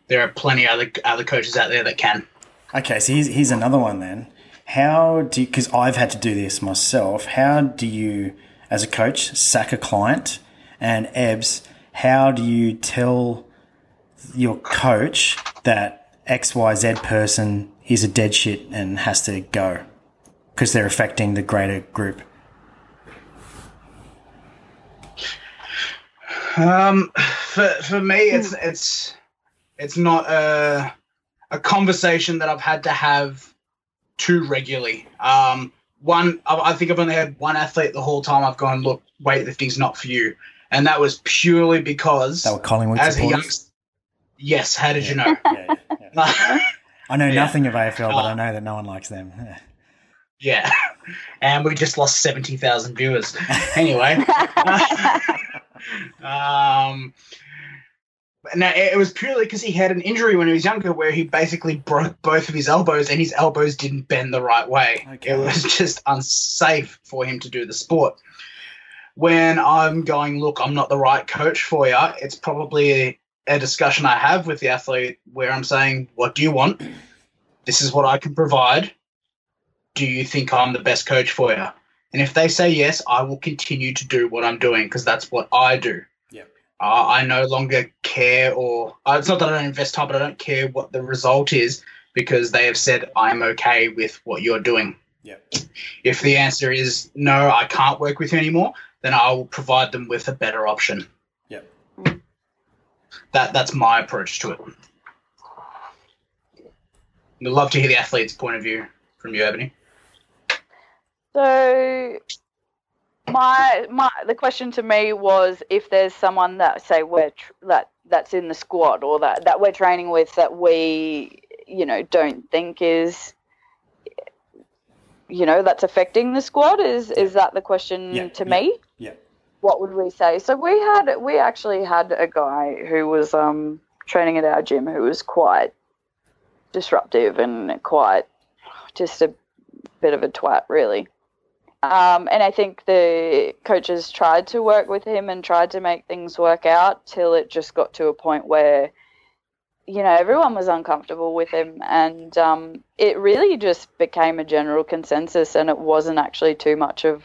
there are plenty other other coaches out there that can. Okay, so here's, here's another one then. How do because I've had to do this myself. How do you, as a coach, sack a client? And Ebs, how do you tell your coach that X Y Z person is a dead shit and has to go because they're affecting the greater group? Um, for for me, it's it's it's not a a conversation that I've had to have too regularly. Um, one, I, I think I've only had one athlete the whole time I've gone, look, weightlifting's not for you, and that was purely because They were Collingwood as a young, supporters. yes, how did you know? Yeah, yeah. I know Yeah. nothing of AFL, but. I know that no one likes them. yeah, and we just lost seventy thousand viewers. Anyway. Um, now it was purely because he had an injury when he was younger, where he basically broke both of his elbows, and his elbows didn't bend the right way. Okay. It was just unsafe for him to do the sport. When I'm going, look, I'm not the right coach for you. It's probably a, a discussion I have with the athlete where I'm saying, "What do you want? This is what I can provide. Do you think I'm the best coach for you?" And if they say yes, I will continue to do what I'm doing because that's what I do. Yep. Uh, I no longer care, or uh, it's not that I don't invest time, but I don't care what the result is because they have said I'm okay with what you're doing. Yep. If the answer is no, I can't work with you anymore, then I will provide them with a better option. Yep. That that's my approach to it. We'd love to hear the athlete's point of view from you, Ebony. So my my the question to me was if there's someone that say we're tr- that that's in the squad or that that we're training with that we you know don't think is you know that's affecting the squad is is that the question Yeah, to yeah. me? Yeah. what would we say? So we had we actually had a guy who was um training at our gym who was quite disruptive and quite just a bit of a twat really um, and I think the coaches tried to work with him and tried to make things work out till it just got to a point where, you know, everyone was uncomfortable with him. And um, it really just became a general consensus and it wasn't actually too much of,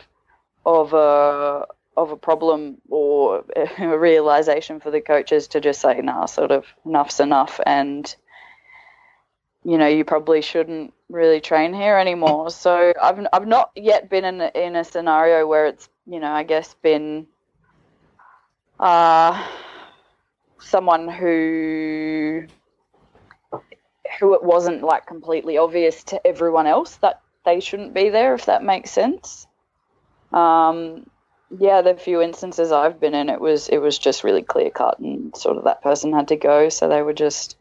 of a, of a problem or a realization for the coaches to just say, nah, sort of enough's enough. And, you know, you probably shouldn't really train here anymore. So I've I've not yet been in a, in a scenario where it's you know I guess been uh someone who who it wasn't like completely obvious to everyone else that they shouldn't be there if that makes sense. Um yeah, the few instances I've been in, it was it was just really clear cut, and sort of that person had to go, so they were just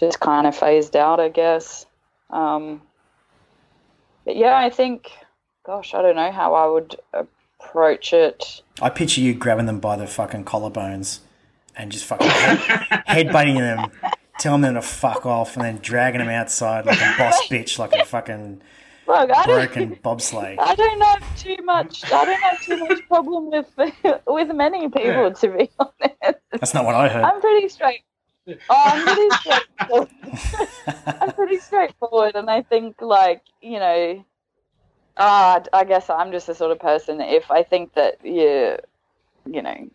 just kind of phased out, I guess. Um, but yeah, I think, gosh, I don't know how I would approach it. I picture you grabbing them by the fucking collarbones and just fucking head, headbutting them, telling them to fuck off, and then dragging them outside like a boss bitch, like a fucking Look, I broken bobsleigh. I don't have too much. I don't have too much problem with with many people, to be honest. That's not what I heard. I'm pretty straight. Oh, I'm pretty straightforward. I'm pretty straightforward, and I think, like, you know, uh, I guess I'm just the sort of person. If I think that you, you know,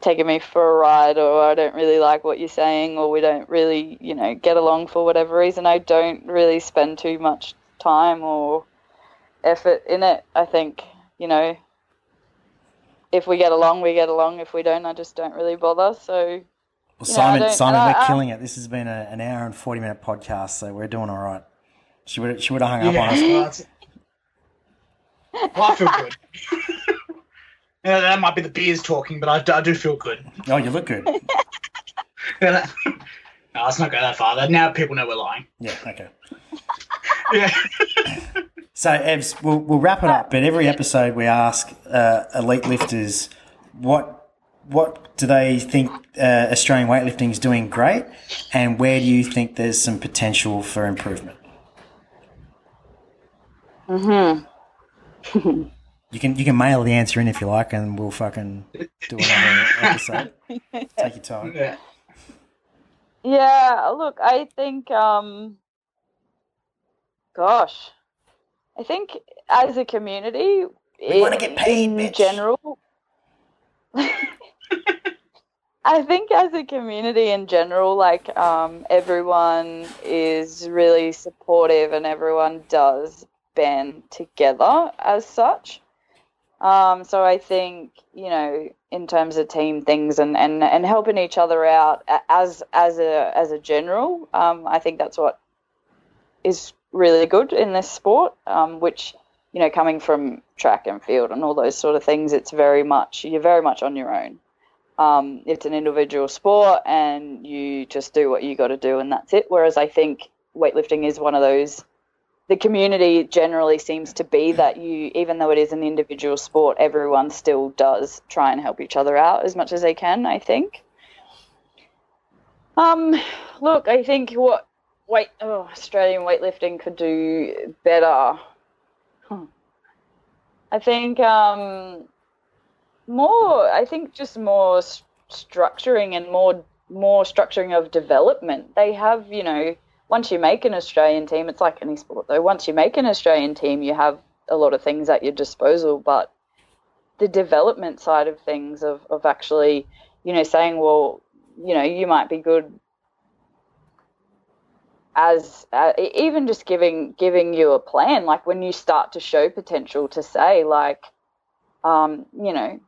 taking me for a ride, or I don't really like what you're saying, or we don't really, you know, get along for whatever reason, I don't really spend too much time or effort in it. I think, you know, if we get along, we get along. If we don't, I just don't really bother. So Well, You know, Simon, Simon, we're I- killing it. This has been a, an hour and forty minute podcast, so we're doing all right. She would she would have hung up on us. well, I feel good. yeah, that might be the beers talking, but I, do- I do feel good. Oh, you look good. no, let's not go that far. That- Now people know we're lying. Yeah, okay. Yeah. So, Ebs, we'll, we'll wrap it up. But every episode, we ask uh, elite lifters what what do they think uh, Australian weightlifting is doing great, and where do you think there's some potential for improvement? Mm-hmm. You can you can mail the answer in if you like, and we'll fucking do another episode. Take your time. yeah. Yeah, look, I think, um, gosh, I think as a community, We wanna get paid, in bitch. general. I think as a community in general, like um, everyone is really supportive and everyone does band together as such. Um, so I think you know, in terms of team things and, and, and helping each other out as as a as a general, um, I think that's what is really good in this sport. Um, which you know, coming from track and field and all those sort of things, it's very much you're very much on your own. Um, it's an individual sport, and you just do what you got to do, and that's it. Whereas I think weightlifting is one of those the community generally seems to be that you, even though it is an individual sport, everyone still does try and help each other out as much as they can. I think. Um, look, I think what weight oh, Australian weightlifting could do better. Hmm. I think um, more. I think just more s- structuring and more more structuring of development. They have, you know, once you make an Australian team, it's like any sport though. Once you make an Australian team, you have a lot of things at your disposal, but the development side of things of, of actually, you know, saying, well, you know, you might be good as uh, even just giving giving you a plan like when you start to show potential to say like um, you know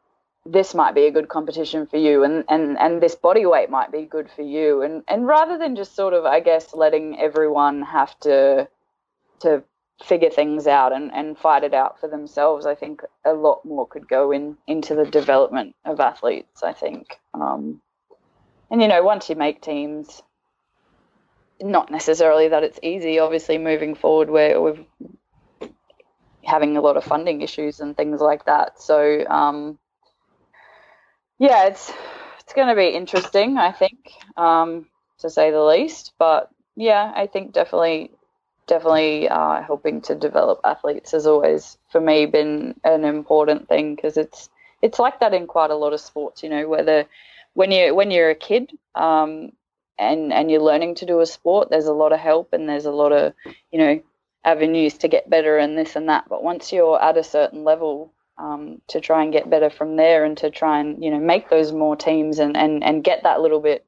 this might be a good competition for you and, and, and this body weight might be good for you and, and rather than just sort of I guess letting everyone have to to figure things out and, and fight it out for themselves, I think a lot more could go in into the development of athletes, I think. Um, and you know, once you make teams, not necessarily that it's easy, obviously moving forward where we're having a lot of funding issues and things like that. So um, yeah, it's it's going to be interesting, I think, um, to say the least. But yeah, I think definitely, definitely uh, helping to develop athletes has always, for me, been an important thing because it's it's like that in quite a lot of sports. You know, whether when you when you're a kid um, and and you're learning to do a sport, there's a lot of help and there's a lot of you know avenues to get better and this and that. But once you're at a certain level, um, to try and get better from there and to try and you know make those more teams and, and, and get that little bit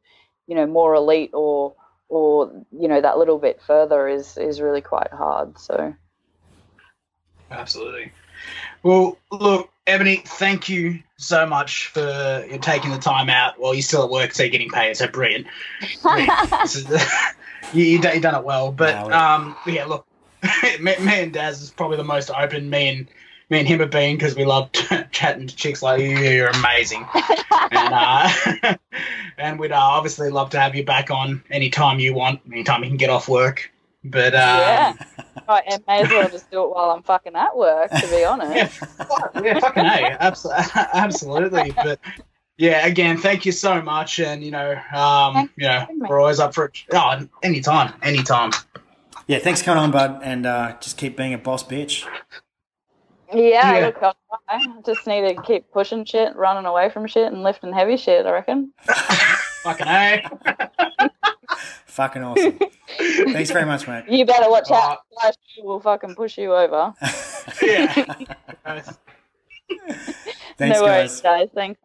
you know more elite or or you know that little bit further is is really quite hard so Absolutely. Well, look, Ebony, thank you so much for taking the time out while you're still at work, so you're getting paid. So brilliant. brilliant. You, you done, done it well. But No, we- um, yeah, look, me, me and Daz is probably the most open me and me and him have been because we love chatting to chicks like you. You're amazing, and uh, and we'd uh, obviously love to have you back on anytime you want, anytime you can get off work. But um, yeah right, and may as well just do it while i'm fucking at work to be honest fuck- yeah, fucking a, absolutely, absolutely. But yeah, again, thank you so much, and you know, um, you know, for having me. we're always up for it. Oh, anytime, anytime. Yeah, thanks for coming on, bud, and uh, just keep being a boss bitch. Yeah, Yeah. look I just need to keep pushing shit running away from shit and lifting heavy shit i reckon Fucking a. Fucking awesome. thanks very much, mate. you better watch Alright. out otherwise she will fucking push you over Yeah. Thanks, no worries guys. guys thanks